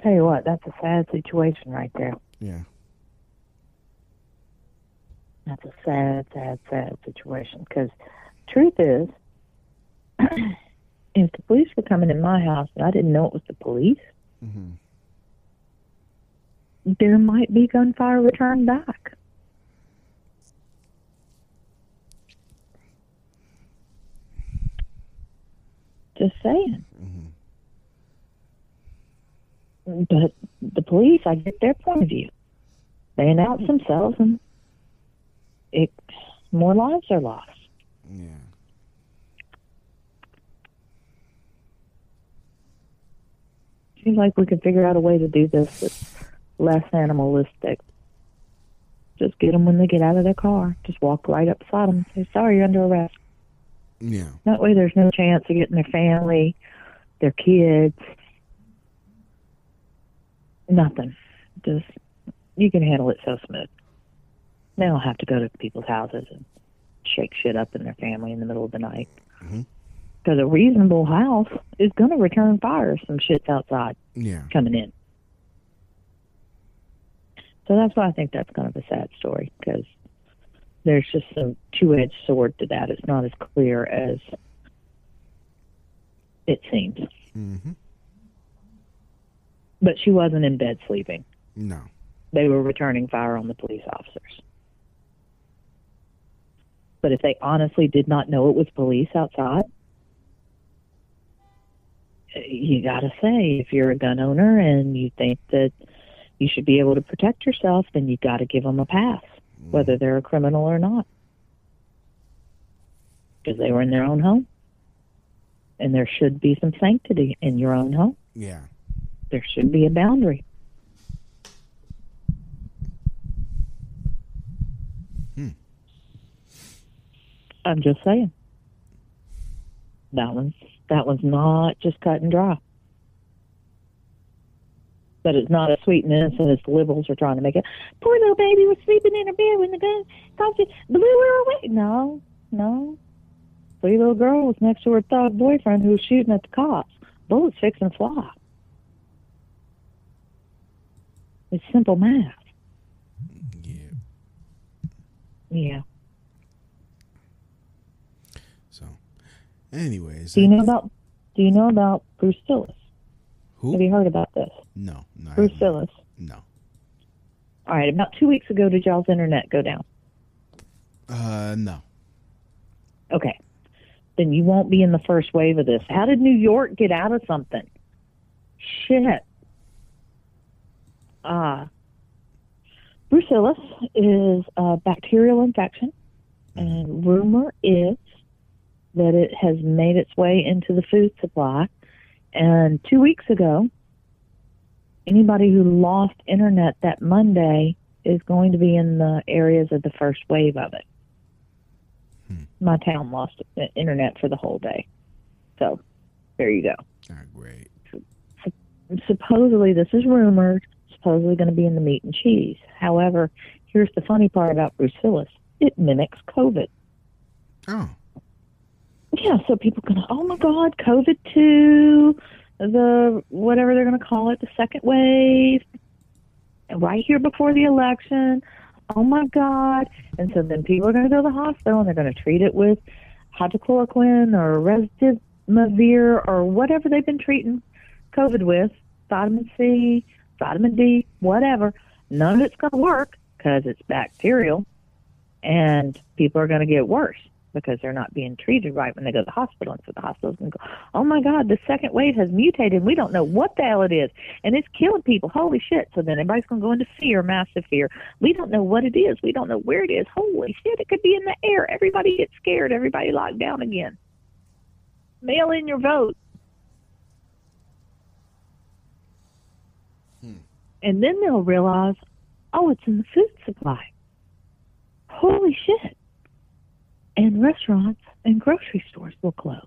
Tell you what, that's a sad situation right there. Yeah. That's a sad, sad, sad situation. Because truth is, <clears throat> if the police were coming in my house and I didn't know it was the police, hmm there might be gunfire returned back. Just saying. But the police, I get their point of view. They announce themselves, and it more lives are lost. Yeah. Seems like we can figure out a way to do this that's less animalistic. Just get them when they get out of their car. Just walk right up beside them say, "Sorry, you're under arrest." Yeah. That way, there's no chance of getting their family, their kids, nothing. Just you can handle it so smooth. They don't have to go to people's houses and shake shit up in their family in the middle of the night. Mhm. Because a reasonable house is going to return fire if some shit's outside Yeah. coming in. So that's why I think that's kind of a sad story because there's just some two-edged sword to that. It's not as clear as it seems. hmm But she wasn't in bed sleeping. No. They were returning fire on the police officers. But if they honestly did not know it was police outside, you got to say if you're a gun owner and you think that you should be able to protect yourself, then you got to give them a pass, mm. whether they're a criminal or not, because they were in their own home, and there should be some sanctity in your own home. Yeah. There should be a boundary. Hmm. I'm just saying. That one's that one's not just cut and dry. But it's not as sweet and innocent as the liberals are trying to make it. Poor little baby was sleeping in her bed when the gun coffee blew her away. No, no. Three little girl was next to her thug boyfriend who was shooting at the cops. Bullets fixing and fly. It's simple math. Yeah. Yeah. So, anyways, Do you know about Do you know about Bruce Willis? who? Have you heard about this? no, no, I Bruce. Willis. No. All right, about two weeks ago, did y'all's internet go down? Uh, no. Okay. Then you won't be in the first wave of this. How did New York get out of something? Shit. Uh, brucellosis is a bacterial infection, and rumor is that it has made its way into the food supply. And two weeks ago, anybody who lost internet that Monday is going to be in the areas of the first wave of it my town lost internet for the whole day. So there you go. Ah, great. Supposedly, this is rumored, supposedly going to be in the meat and cheese. However, here's the funny part about brucellosis it mimics COVID. Oh, Yeah, so people can, oh my God, COVID 2, the whatever they're going to call it, the second wave, right here before the election. Oh my God. And so then people are going to go to the hospital and they're going to treat it with hydrochloroquine or remdesivir or whatever they've been treating COVID with, vitamin C, vitamin D, whatever. None of it's going to work because it's bacterial and people are going to get worse because they're not being treated right when they go to the hospital. And so the hospital's going to go, oh my God, the second wave has mutated. We don't know what the hell it is. And it's killing people. Holy shit. So then everybody's going to go into fear, massive fear. We don't know what it is. We don't know where it is. Holy shit, it could be in the air. Everybody gets scared. Everybody locked down again. Mail in your vote. Hmm. And then they'll realize, oh, it's in the food supply. Holy shit and restaurants and grocery stores will close.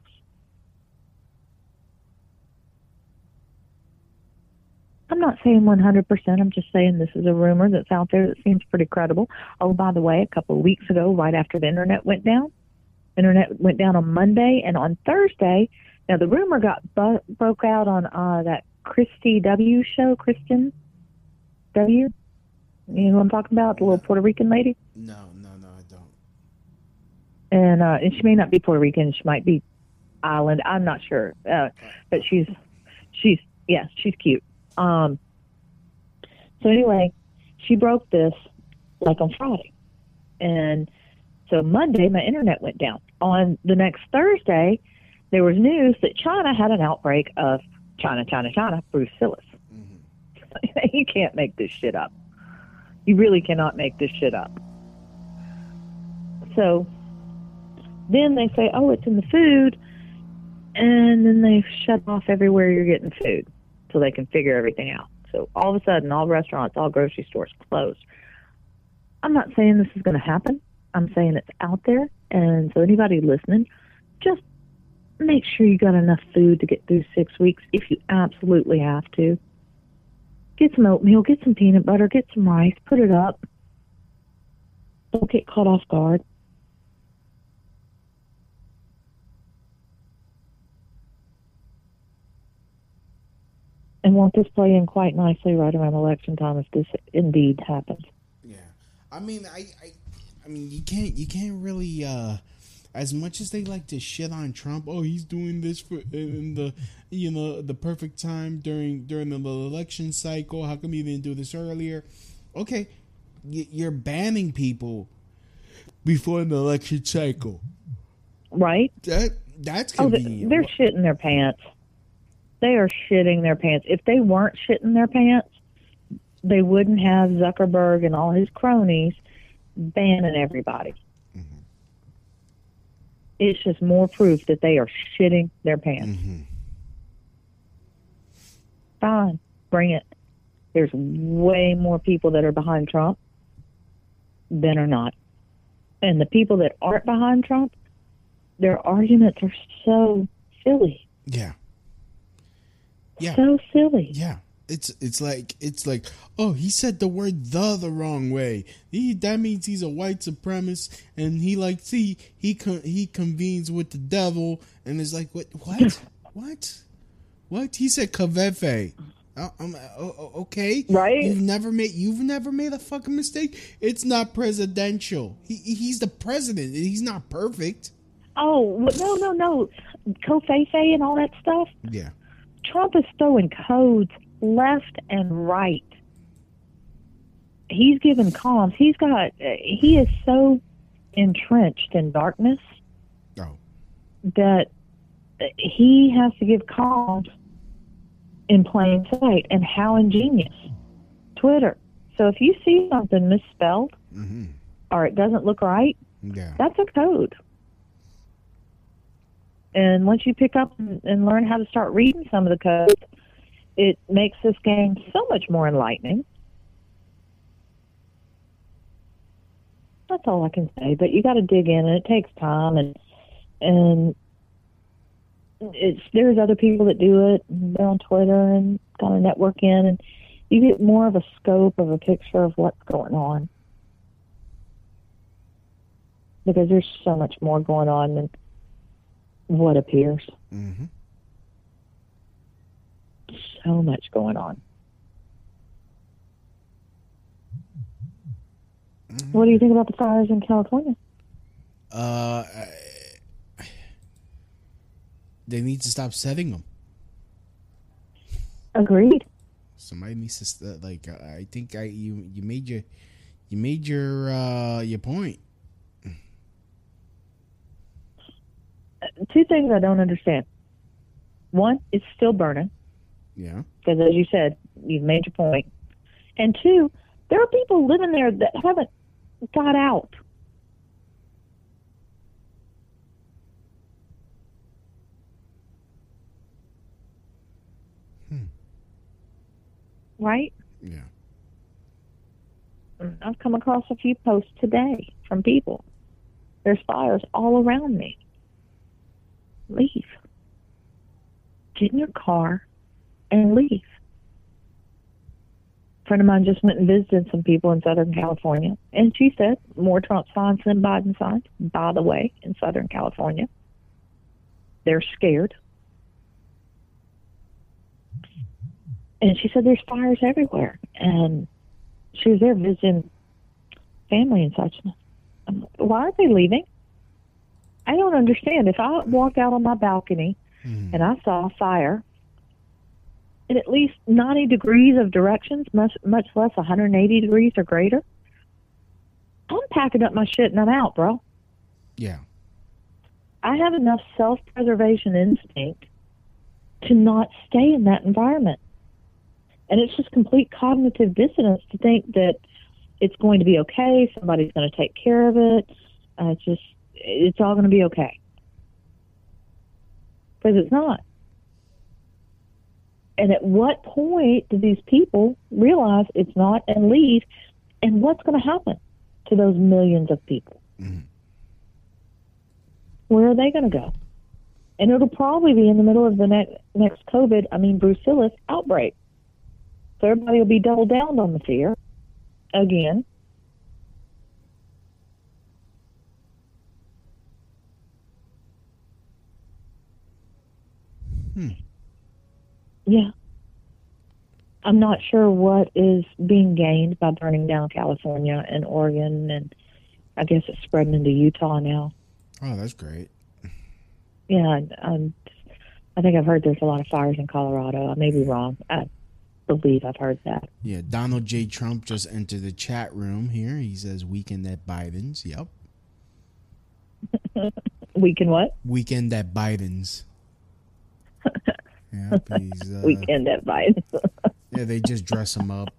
I'm not saying 100%. I'm just saying this is a rumor that's out there that seems pretty credible. Oh, by the way, a couple of weeks ago, right after the internet went down, internet went down on Monday, and on Thursday, now the rumor got bu- broke out on uh, that Christy W show, Kristen W. You know who I'm talking about? The little Puerto Rican lady? no, no, no, I don't. And uh, and she may not be Puerto Rican. She might be island. I'm not sure, uh, but she's she's yeah, she's cute. Um. So anyway, she broke this like on Friday, and so Monday my internet went down. On the next Thursday, there was news that China had an outbreak of China, China, China, brucellosis. <laughs> you can't make this shit up. You really cannot make this shit up. So then they say, oh, it's in the food, and then they shut off everywhere you're getting food so they can figure everything out. So all of a sudden, all restaurants, all grocery stores closed. I'm not saying this is going to happen. I'm saying it's out there, and so anybody listening, just make sure you got enough food to get through six weeks if you absolutely have to. Get some oatmeal, get some peanut butter, get some rice, put it up. Don't get caught off guard. And won't this play in quite nicely right around election time if this indeed happens? Yeah, I mean, I, I, I mean, you can't, you can't really, uh, as much as they like to shit on Trump. Oh, he's doing this for in the, you know, the perfect time during during the election cycle. How come you didn't do this earlier? Okay, y- you're banning people before the election cycle. Right? That that's Oh, they're shitting their pants. They are shitting their pants. If they weren't shitting their pants, they wouldn't have Zuckerberg and all his cronies banning everybody. Mm-hmm. It's just more proof that they are shitting their pants. Mm-hmm. Fine, bring it. There's way more people that are behind Trump than are not. And the people that aren't behind Trump, their arguments are so silly. Yeah. Yeah. So silly. Yeah. It's it's like it's like oh he said the word the the wrong way. He that means he's a white supremacist and he like see he con- he convenes with the devil and it's like what what? <laughs> What? What? He said covfefe uh, um, oh, okay. Right. you've never made you've never made a fucking mistake? It's not presidential. He he's the president. He's not perfect. Oh no no no, covfefe and all that stuff. yeah Trump is throwing codes left and right. He's giving comms. He's got. He is so entrenched in darkness oh that he has to give comms in plain sight. And how ingenious, Twitter. So if you see something misspelled mm-hmm. or it doesn't look right, yeah that's a code. And once you pick up and, learn how to start reading some of the code, it makes this game so much more enlightening. That's all I can say. But you got to dig in, and it takes time, and and it's there's other people that do it. They're on Twitter and kind of network in, and you get more of a scope of a picture of what's going on because there's so much more going on than what appears. mm-hmm. So much going on. What do you think about the fires in California? Uh, I- they need to stop setting them. Agreed. Somebody needs to st- like. I think I you you made your you made your uh your point. Two things I don't understand. One, it's still burning Yeah. because, as you said, you've made your point. And two, there are people living there that haven't got out. Hmm. Right? Yeah. I've come across a few posts today from people. There's fires all around me. Leave. Get in your car and leave. A friend of mine just went and visited some people in Southern California, and she said more Trump signs than Biden signs, by the way, in Southern California. They're scared. And she said there's fires everywhere. And she was there visiting family and such. Why are they leaving? I don't understand. If I walked out on my balcony and I saw a fire in at least 90 degrees of directions, much, much less 180 degrees or greater, I'm packing up my shit and I'm out, bro. Yeah. I have enough self preservation instinct to not stay in that environment. And it's just complete cognitive dissonance to think that it's going to be okay, somebody's going to take care of it. Uh, it's just, it's all going to be okay. Because it's not. And at what point do these people realize it's not and leave? And what's going to happen to those millions of people? Mm-hmm. Where are they going to go? And it'll probably be in the middle of the next next COVID, I mean Brucellus outbreak. So everybody will be double down on the fear again. Yeah. I'm not sure what is being gained by burning down California and Oregon, and I guess it's spreading into Utah now. Oh, that's great. Yeah, I- I'm, um, I think I've heard there's a lot of fires in Colorado. I may be wrong. I believe I've heard that. Yeah. Donald J. Trump just entered the chat room here. He says weekend at Biden's. Yep. We can what? Weekend at Biden's. Yeah, he's, <laughs> uh, Weekend at <laughs> yeah, they just dress him up.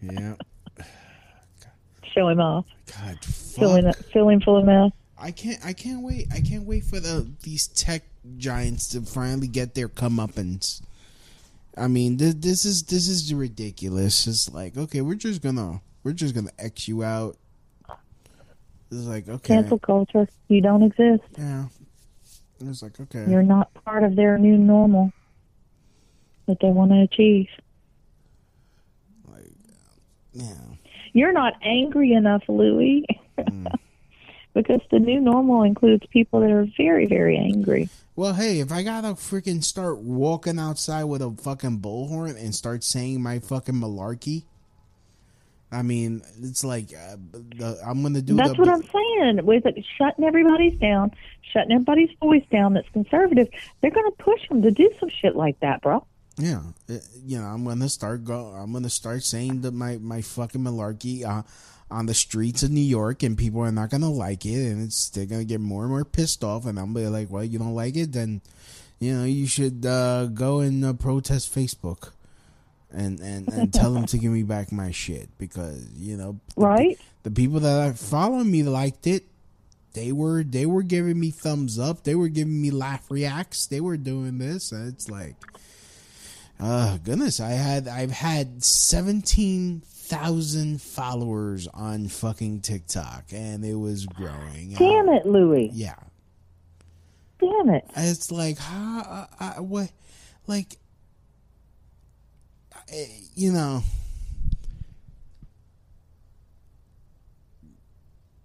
Yeah, Show him off. God, Fill him, fill him full of mouth. I can't. I can't wait. I can't wait for the these tech giants to finally get their comeuppance. I mean, this, this is this is ridiculous. It's like, okay, we're just gonna we're just gonna x you out. It's like, okay, Cancel culture. You don't exist. yeah. It's like, okay, You're not part of their new normal that they want to achieve. yeah. You're not angry enough, Louis. Mm. <laughs> because the new normal includes people that are very, very angry. Well, hey, if I gotta freaking start walking outside with a fucking bullhorn and start saying my fucking malarkey, I mean, it's like uh, the, I'm gonna do. That's the, what I'm saying. With it, shutting everybody's down, shutting everybody's voice down that's conservative, they're going to push them to do some shit like that, bro. Yeah, uh, you know, I'm gonna start go. I'm gonna start saying that my my fucking malarkey uh, on the streets of New York, and people are not gonna like it, and it's they're gonna get more and more pissed off, and I'm gonna be like, well, you don't like it, then you know you should uh, go and uh, protest Facebook, and and and tell them to give me back my shit because you know Right? the people that are following me liked it. They were they were giving me thumbs up. They were giving me laugh reacts. They were doing this. And it's like, uh, goodness, I had I've had seventeen thousand followers on fucking TikTok, and it was growing. Damn it, Louis. Yeah, Damn it. it's like how uh, uh, what like you know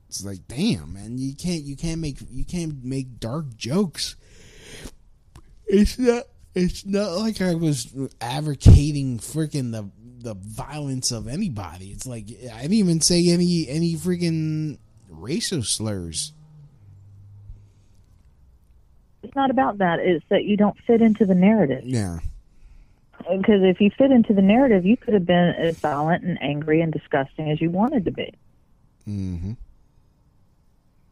it's like damn man you can't you can't make you can't make dark jokes it's not it's not like i was advocating freaking the the violence of anybody it's like i didn't even say any any freaking racial slurs It's not about that. It's that you don't fit into the narrative. yeah Because if you fit into the narrative, you could have been as violent and angry and disgusting as you wanted to be. mm-hmm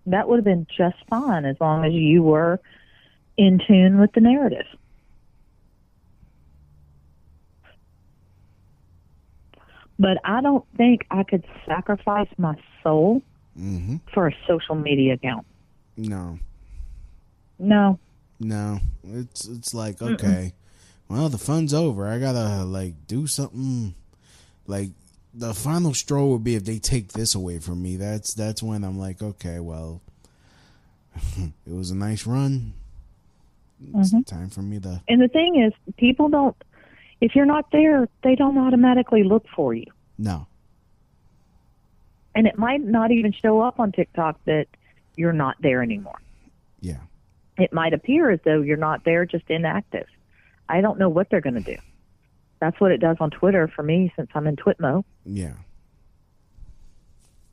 That would have been just fine as long as you were in tune with the narrative. But I don't think I could sacrifice my soul mm-hmm for a social media account. no No. No, it's it's like okay, well the fun's over. I gotta like do something. Like the final straw would be if they take this away from me. That's that's when I'm like, okay, well, <laughs> it was a nice run. It's Mhm. time for me to. And the thing is, people don't, if you're not there, they don't automatically look for you. No, And it might not even show up on TikTok that you're not there anymore. yeah, It might appear as though you're not there, just inactive. I don't know what they're going to do. That's what it does on Twitter for me since I'm in Twitmo. yeah,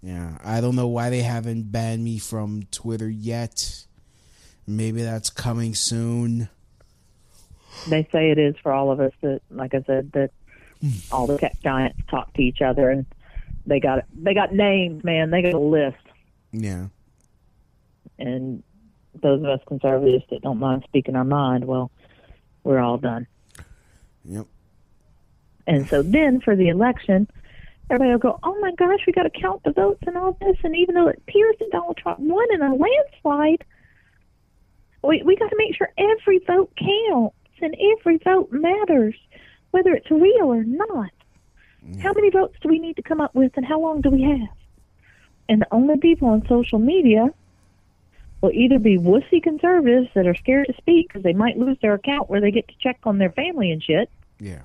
yeah. I don't know why they haven't banned me from Twitter yet. Maybe that's coming soon. They say it is for all of us that, like I said, that all the tech giants talk to each other and they got they got names, man. They got a list. Yeah, And those of us conservatives that don't mind speaking our mind, well, we're all done. yep. And so then for the election, everybody will go, oh my gosh, we got to count the votes and all this. And even though it appears that Donald Trump won in a landslide, we, we got to make sure every vote counts and every vote matters, whether it's real or not. How many votes do we need to come up with and how long do we have? And the only people on social media will either be wussy conservatives that are scared to speak because they might lose their account where they get to check on their family and shit Yeah.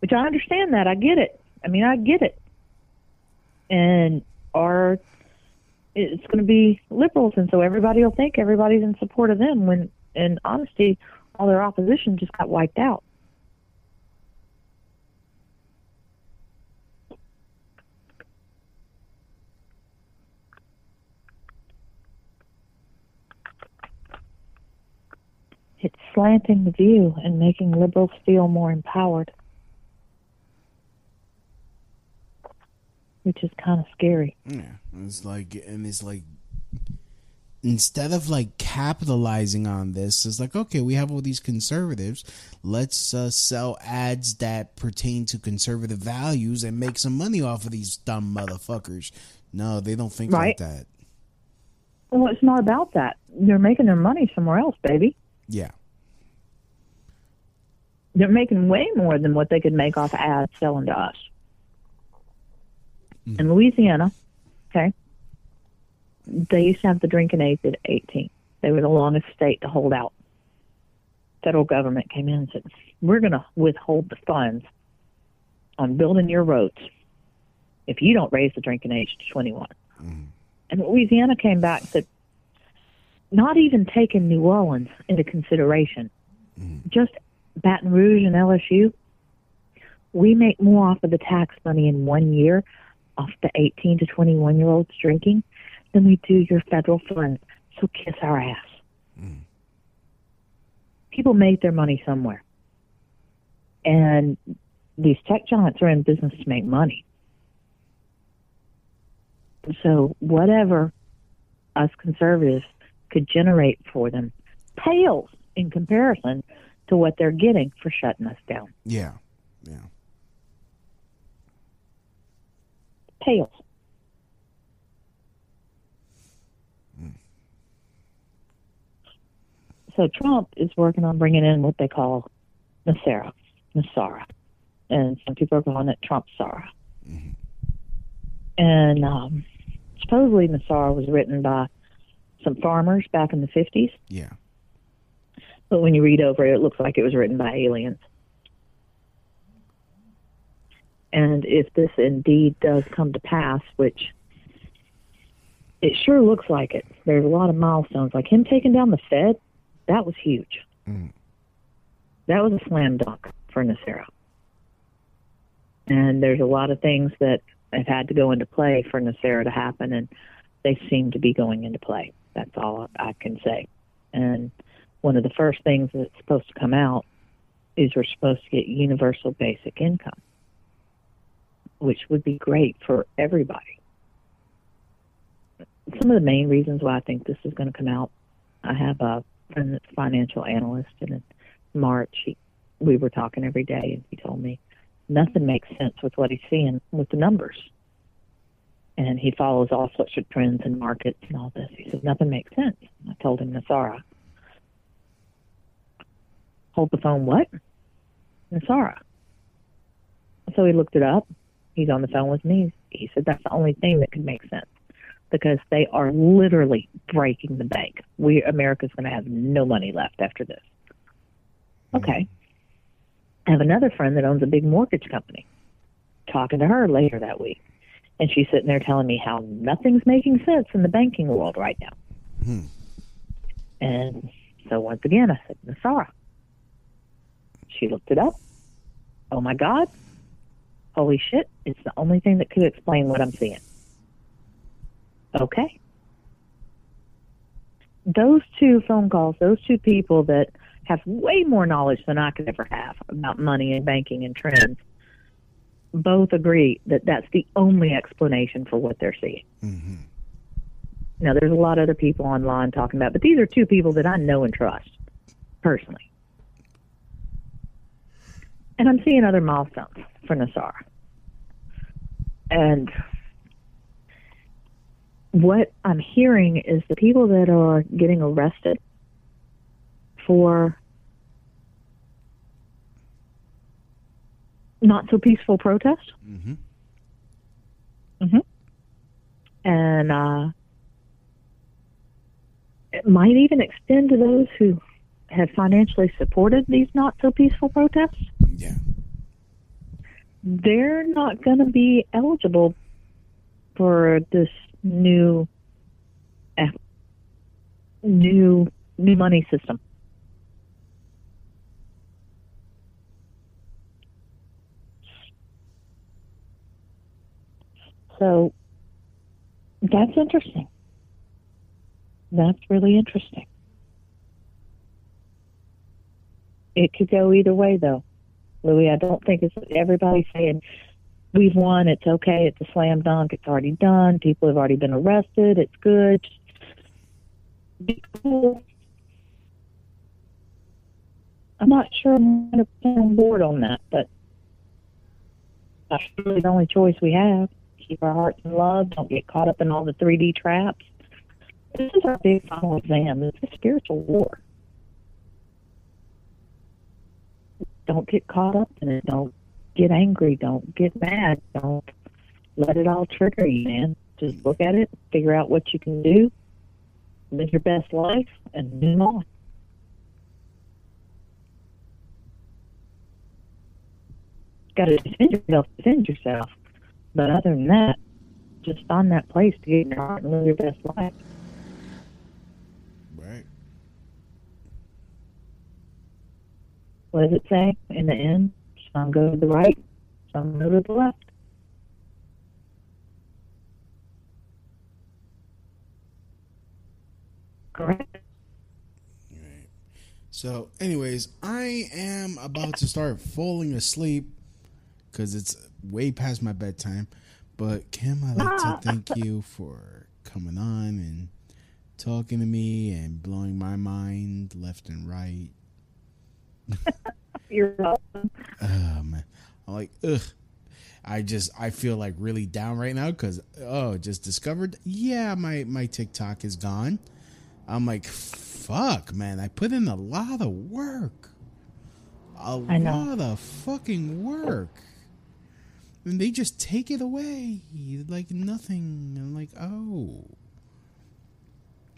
which I understand that. I get it. I mean, I get it. And are it's going to be liberals, and so everybody will think everybody's in support of them. When, in honesty, all their opposition just got wiped out. It's slanting the view and making liberals feel more empowered. which is kind of scary. Yeah, it's like, and it's like, instead of like capitalizing on this, it's like, okay, we have all these conservatives. Let's uh, sell ads that pertain to conservative values and make some money off of these dumb motherfuckers. No, they don't think Right. like that. Well, it's not about that. They're making their money somewhere else, baby. Yeah. They're making way more than what they could make off ads selling to us. Mm-hmm. In Louisiana, okay, they used to have the drinking age at 18. They were the longest state to hold out. Federal government came in and said, "We're going to withhold the funds on building your roads if you don't raise the drinking age to 21." Mm-hmm. And Louisiana came back and said, not even taking New Orleans into consideration, mm. just Baton Rouge and LSU, we make more off of the tax money in one year off the 18 to 21 year olds drinking than we do your federal funds. So kiss our ass. Mm. People make their money somewhere. And these tech giants are in business to make money. So whatever us conservatives could generate for them pales in comparison to what they're getting for shutting us down. Yeah. Yeah. Pales. So Trump is working on bringing in what they call NESARA, NESARA, and some people are calling it Trump Sara. And um, supposedly NESARA was written by some farmers back in the 50s. Yeah. But when you read over it, it looks like it was written by aliens. And if this indeed does come to pass, which it sure looks like it, there's a lot of milestones. Like him taking down the Fed, that was huge. Mm. That was a slam dunk for NESARA. And there's a lot of things that have had to go into play for NESARA to happen, and they seem to be going into play. That's all I can say. And one of the first things that's supposed to come out is we're supposed to get universal basic income, which would be great for everybody. Some of the main reasons why I think this is going to come out, I have a friend that's a financial analyst, and in March he, we were talking every day, and he told me nothing makes sense with what he's seeing with the numbers. And he follows all sorts of trends and markets and all this. He said nothing makes sense. I told him, NESARA, hold the phone. What? NESARA. So he looked it up. He's on the phone with me. He said that's the only thing that could make sense because they are literally breaking the bank. We America's going to have no money left after this. Hmm. Okay. I have another friend that owns a big mortgage company. Talking to her later that week, and she's sitting there telling me how nothing's making sense in the banking world right now. Hmm. And so once again, I said, NESARA. She looked it up. Oh my God. Holy shit. It's the only thing that could explain what I'm seeing. Okay. Those two phone calls, those two people that have way more knowledge than I could ever have about money and banking and trends, both agree that that's the only explanation for what they're seeing. Mm-hmm. Now, there's a lot of other people online talking about, but these are two people that I know and trust personally. And I'm seeing other milestones for NESARA. And what I'm hearing is the people that are getting arrested for not so peaceful protest. Mm-hmm. Mm-hmm. And uh, it might even extend to those who have financially supported these not so peaceful protests. Yeah. They're not going to be eligible for this new uh, new new money system. So that's interesting. That's really interesting. It could go either way, though, Louis. I don't think it's everybody saying we've won. It's okay. It's a slam dunk. It's already done. People have already been arrested. It's good. be cool. I'm not sure I'm going to on board on that, but that's really the only choice we have. Keep our hearts in love. Don't get caught up in all the 3D traps. This is our big final exam. It's a spiritual war. Don't get caught up in it. Don't get angry. Don't get mad. Don't let it all trigger you, man. Just look at it, figure out what you can do, live your best life, and move on. Got to defend yourself, defend yourself. But other than that, just find that place to get in your heart and live your best life. Right. What does it say in the end? Some go to the right, some go to the left. Correct. Right. So, anyways, I am about to start falling asleep because it's way past my bedtime. But Kim, I'd like to <laughs> thank you for coming on and talking to me and blowing my mind left and right. <laughs> You're welcome. Oh man, I'm like, ugh. I just I feel like really down right now because oh, just discovered. Yeah, my my TikTok is gone. I'm like, fuck, man. I put in a lot of work, a lot of fucking work, and they just take it away like nothing. I'm like, oh,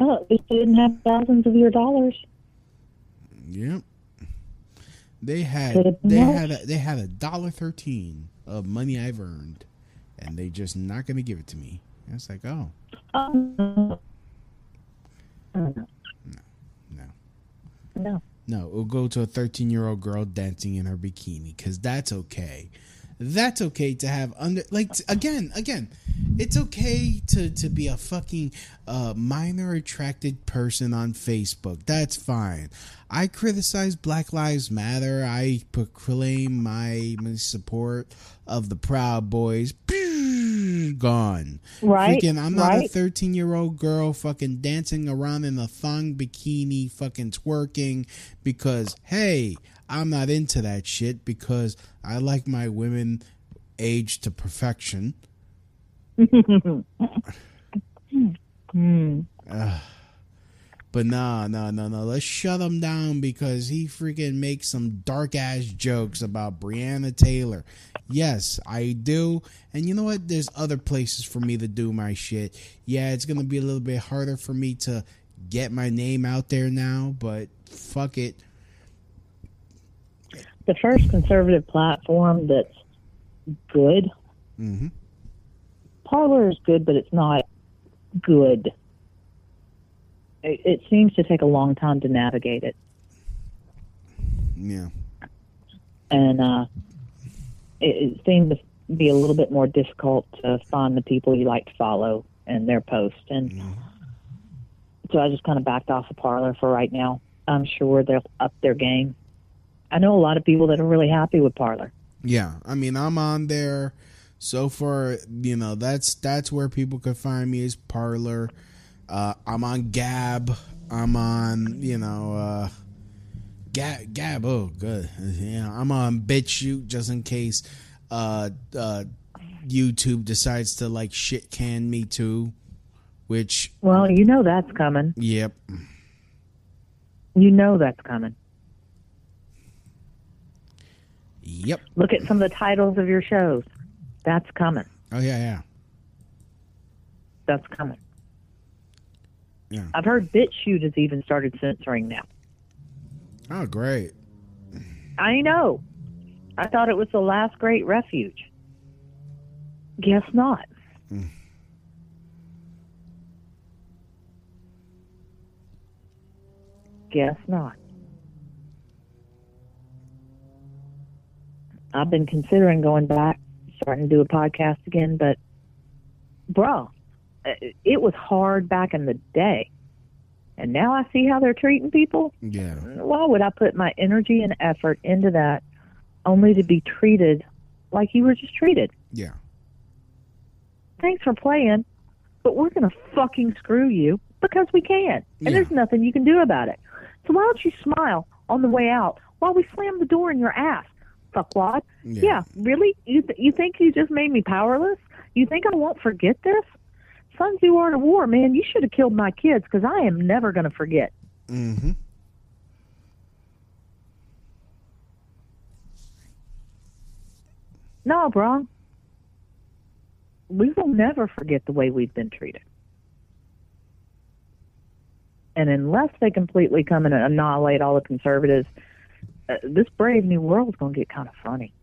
Oh, at least you didn't have thousands of your dollars. yep. They had they had a, they had a dollar thirteen of money I've earned, and they just not gonna give it to me. And it's like, oh Oh, no. No. no. No. No, it'll go to a 13 year old girl dancing in her bikini because that's okay. That's okay to have under like t- again, again. It's okay to to be a fucking uh, minor attracted person on Facebook. That's fine. I criticize Black Lives Matter. I proclaim my, my support of the Proud Boys. Gone. Right, Freaking, I'm not a 13 year old girl fucking dancing around in a thong bikini, fucking twerking because, hey, I'm not into that shit because I like my women aged to perfection. Hmm. <laughs> But nah, nah, nah, nah. Let's shut him down because he freaking makes some dark ass jokes about Breonna Taylor. Yes, I do. And you know what? There's other places for me to do my shit. Yeah, it's gonna be a little bit harder for me to get my name out there now, but fuck it. The first conservative platform that's good. Mm-hmm. Parler is good, but it's not good. It, it seems to take a long time to navigate it. Yeah. and uh, it, it seemed to be a little bit more difficult to find the people you like to follow and their posts. And so I just kind of backed off the Parler for right now. I'm sure they'll up their game. I know a lot of people that are really happy with Parler. Yeah, I mean, I'm on there. So far, you know, that's that's where people can find me is Parler. Uh, I'm on Gab. I'm on, you know, uh, Gab. Gab. Oh, good. Yeah, I'm on BitChute just in case uh, uh, YouTube decides to like shit can me too. Which, Well, you know that's coming. yep, You know that's coming. Yep. Look at some of the titles of your shows. That's coming. Oh yeah, yeah, That's coming. yeah. I've heard BitChute has even started censoring now. Oh, great. I know. I thought it was the last great refuge. Guess not. Hmm. Guess not. I've been considering going back, starting to do a podcast again, but, bro, it uh, it was hard back in the day. And now I see how they're treating people Yeah, why would I put my energy and effort into that only to be treated like you were just treated? yeah. Thanks for playing, but we're going to fucking screw you. because we can, and Yeah. there's nothing you can do about it. So why don't you smile on the way out while we slam the door in your ass, fuckwad? Yeah. Yeah, really? You th- you think you just made me powerless? You think I won't forget this? Sons who are in a war, man, you should have killed my kids because I am never going to forget. Mm-hmm. No, bro. We will never forget the way we've been treated. And unless they completely come and annihilate all the conservatives, uh, this brave new world's going to get kind of funny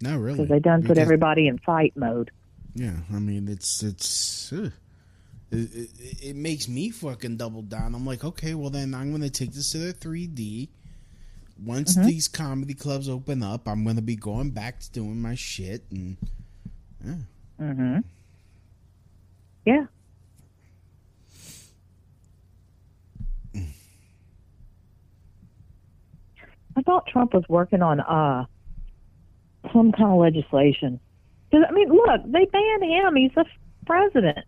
Not really. because they done put Because- everybody in fight mode. Yeah, I mean it's it's uh, it, it, it makes me fucking double down. I'm like, okay, well then I'm gonna take this to the 3D. Once Mm-hmm. these comedy clubs open up, I'm gonna be going back to doing my shit and Mm-hmm. Yeah. I thought Trump was working on uh some kind of legislation. 'Cause, I mean, look, they banned him. He's the president,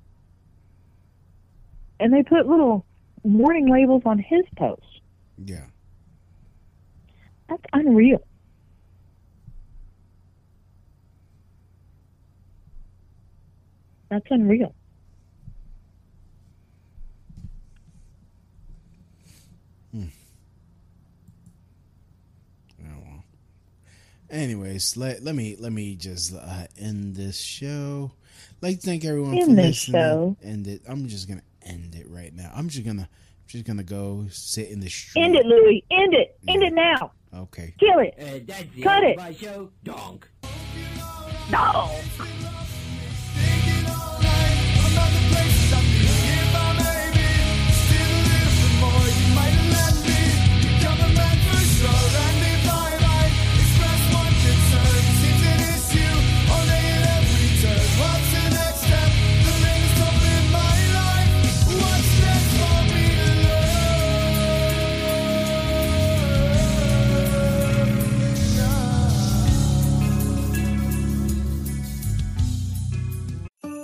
and they put little warning labels on his post. yeah. That's unreal. That's unreal. Oh, well. Anyways, let let me let me just uh, end this show. like to thank everyone End for this listening. show. End it. I'm just gonna end it right now. I'm just gonna just gonna go sit in the street. End it, Louis. End it. End it now. Okay. Kill it. Uh, that's Cut it. of my show. Donk. No.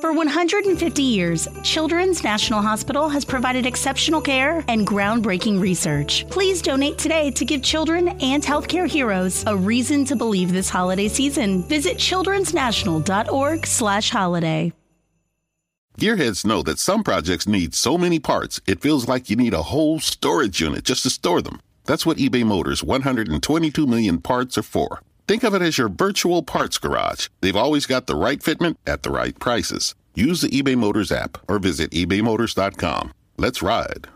For 150 years, Children's National Hospital has provided exceptional care and groundbreaking research. Please donate today to give children and healthcare heroes a reason to believe this holiday season. Visit childrensnational.org/holiday. Gearheads know that some projects need so many parts, it feels like you need a whole storage unit just to store them. That's what eBay Motors' 122 million parts are for. Think of it as your virtual parts garage. They've always got the right fitment at the right prices. Use the eBay Motors app or visit ebaymotors.com. Let's ride.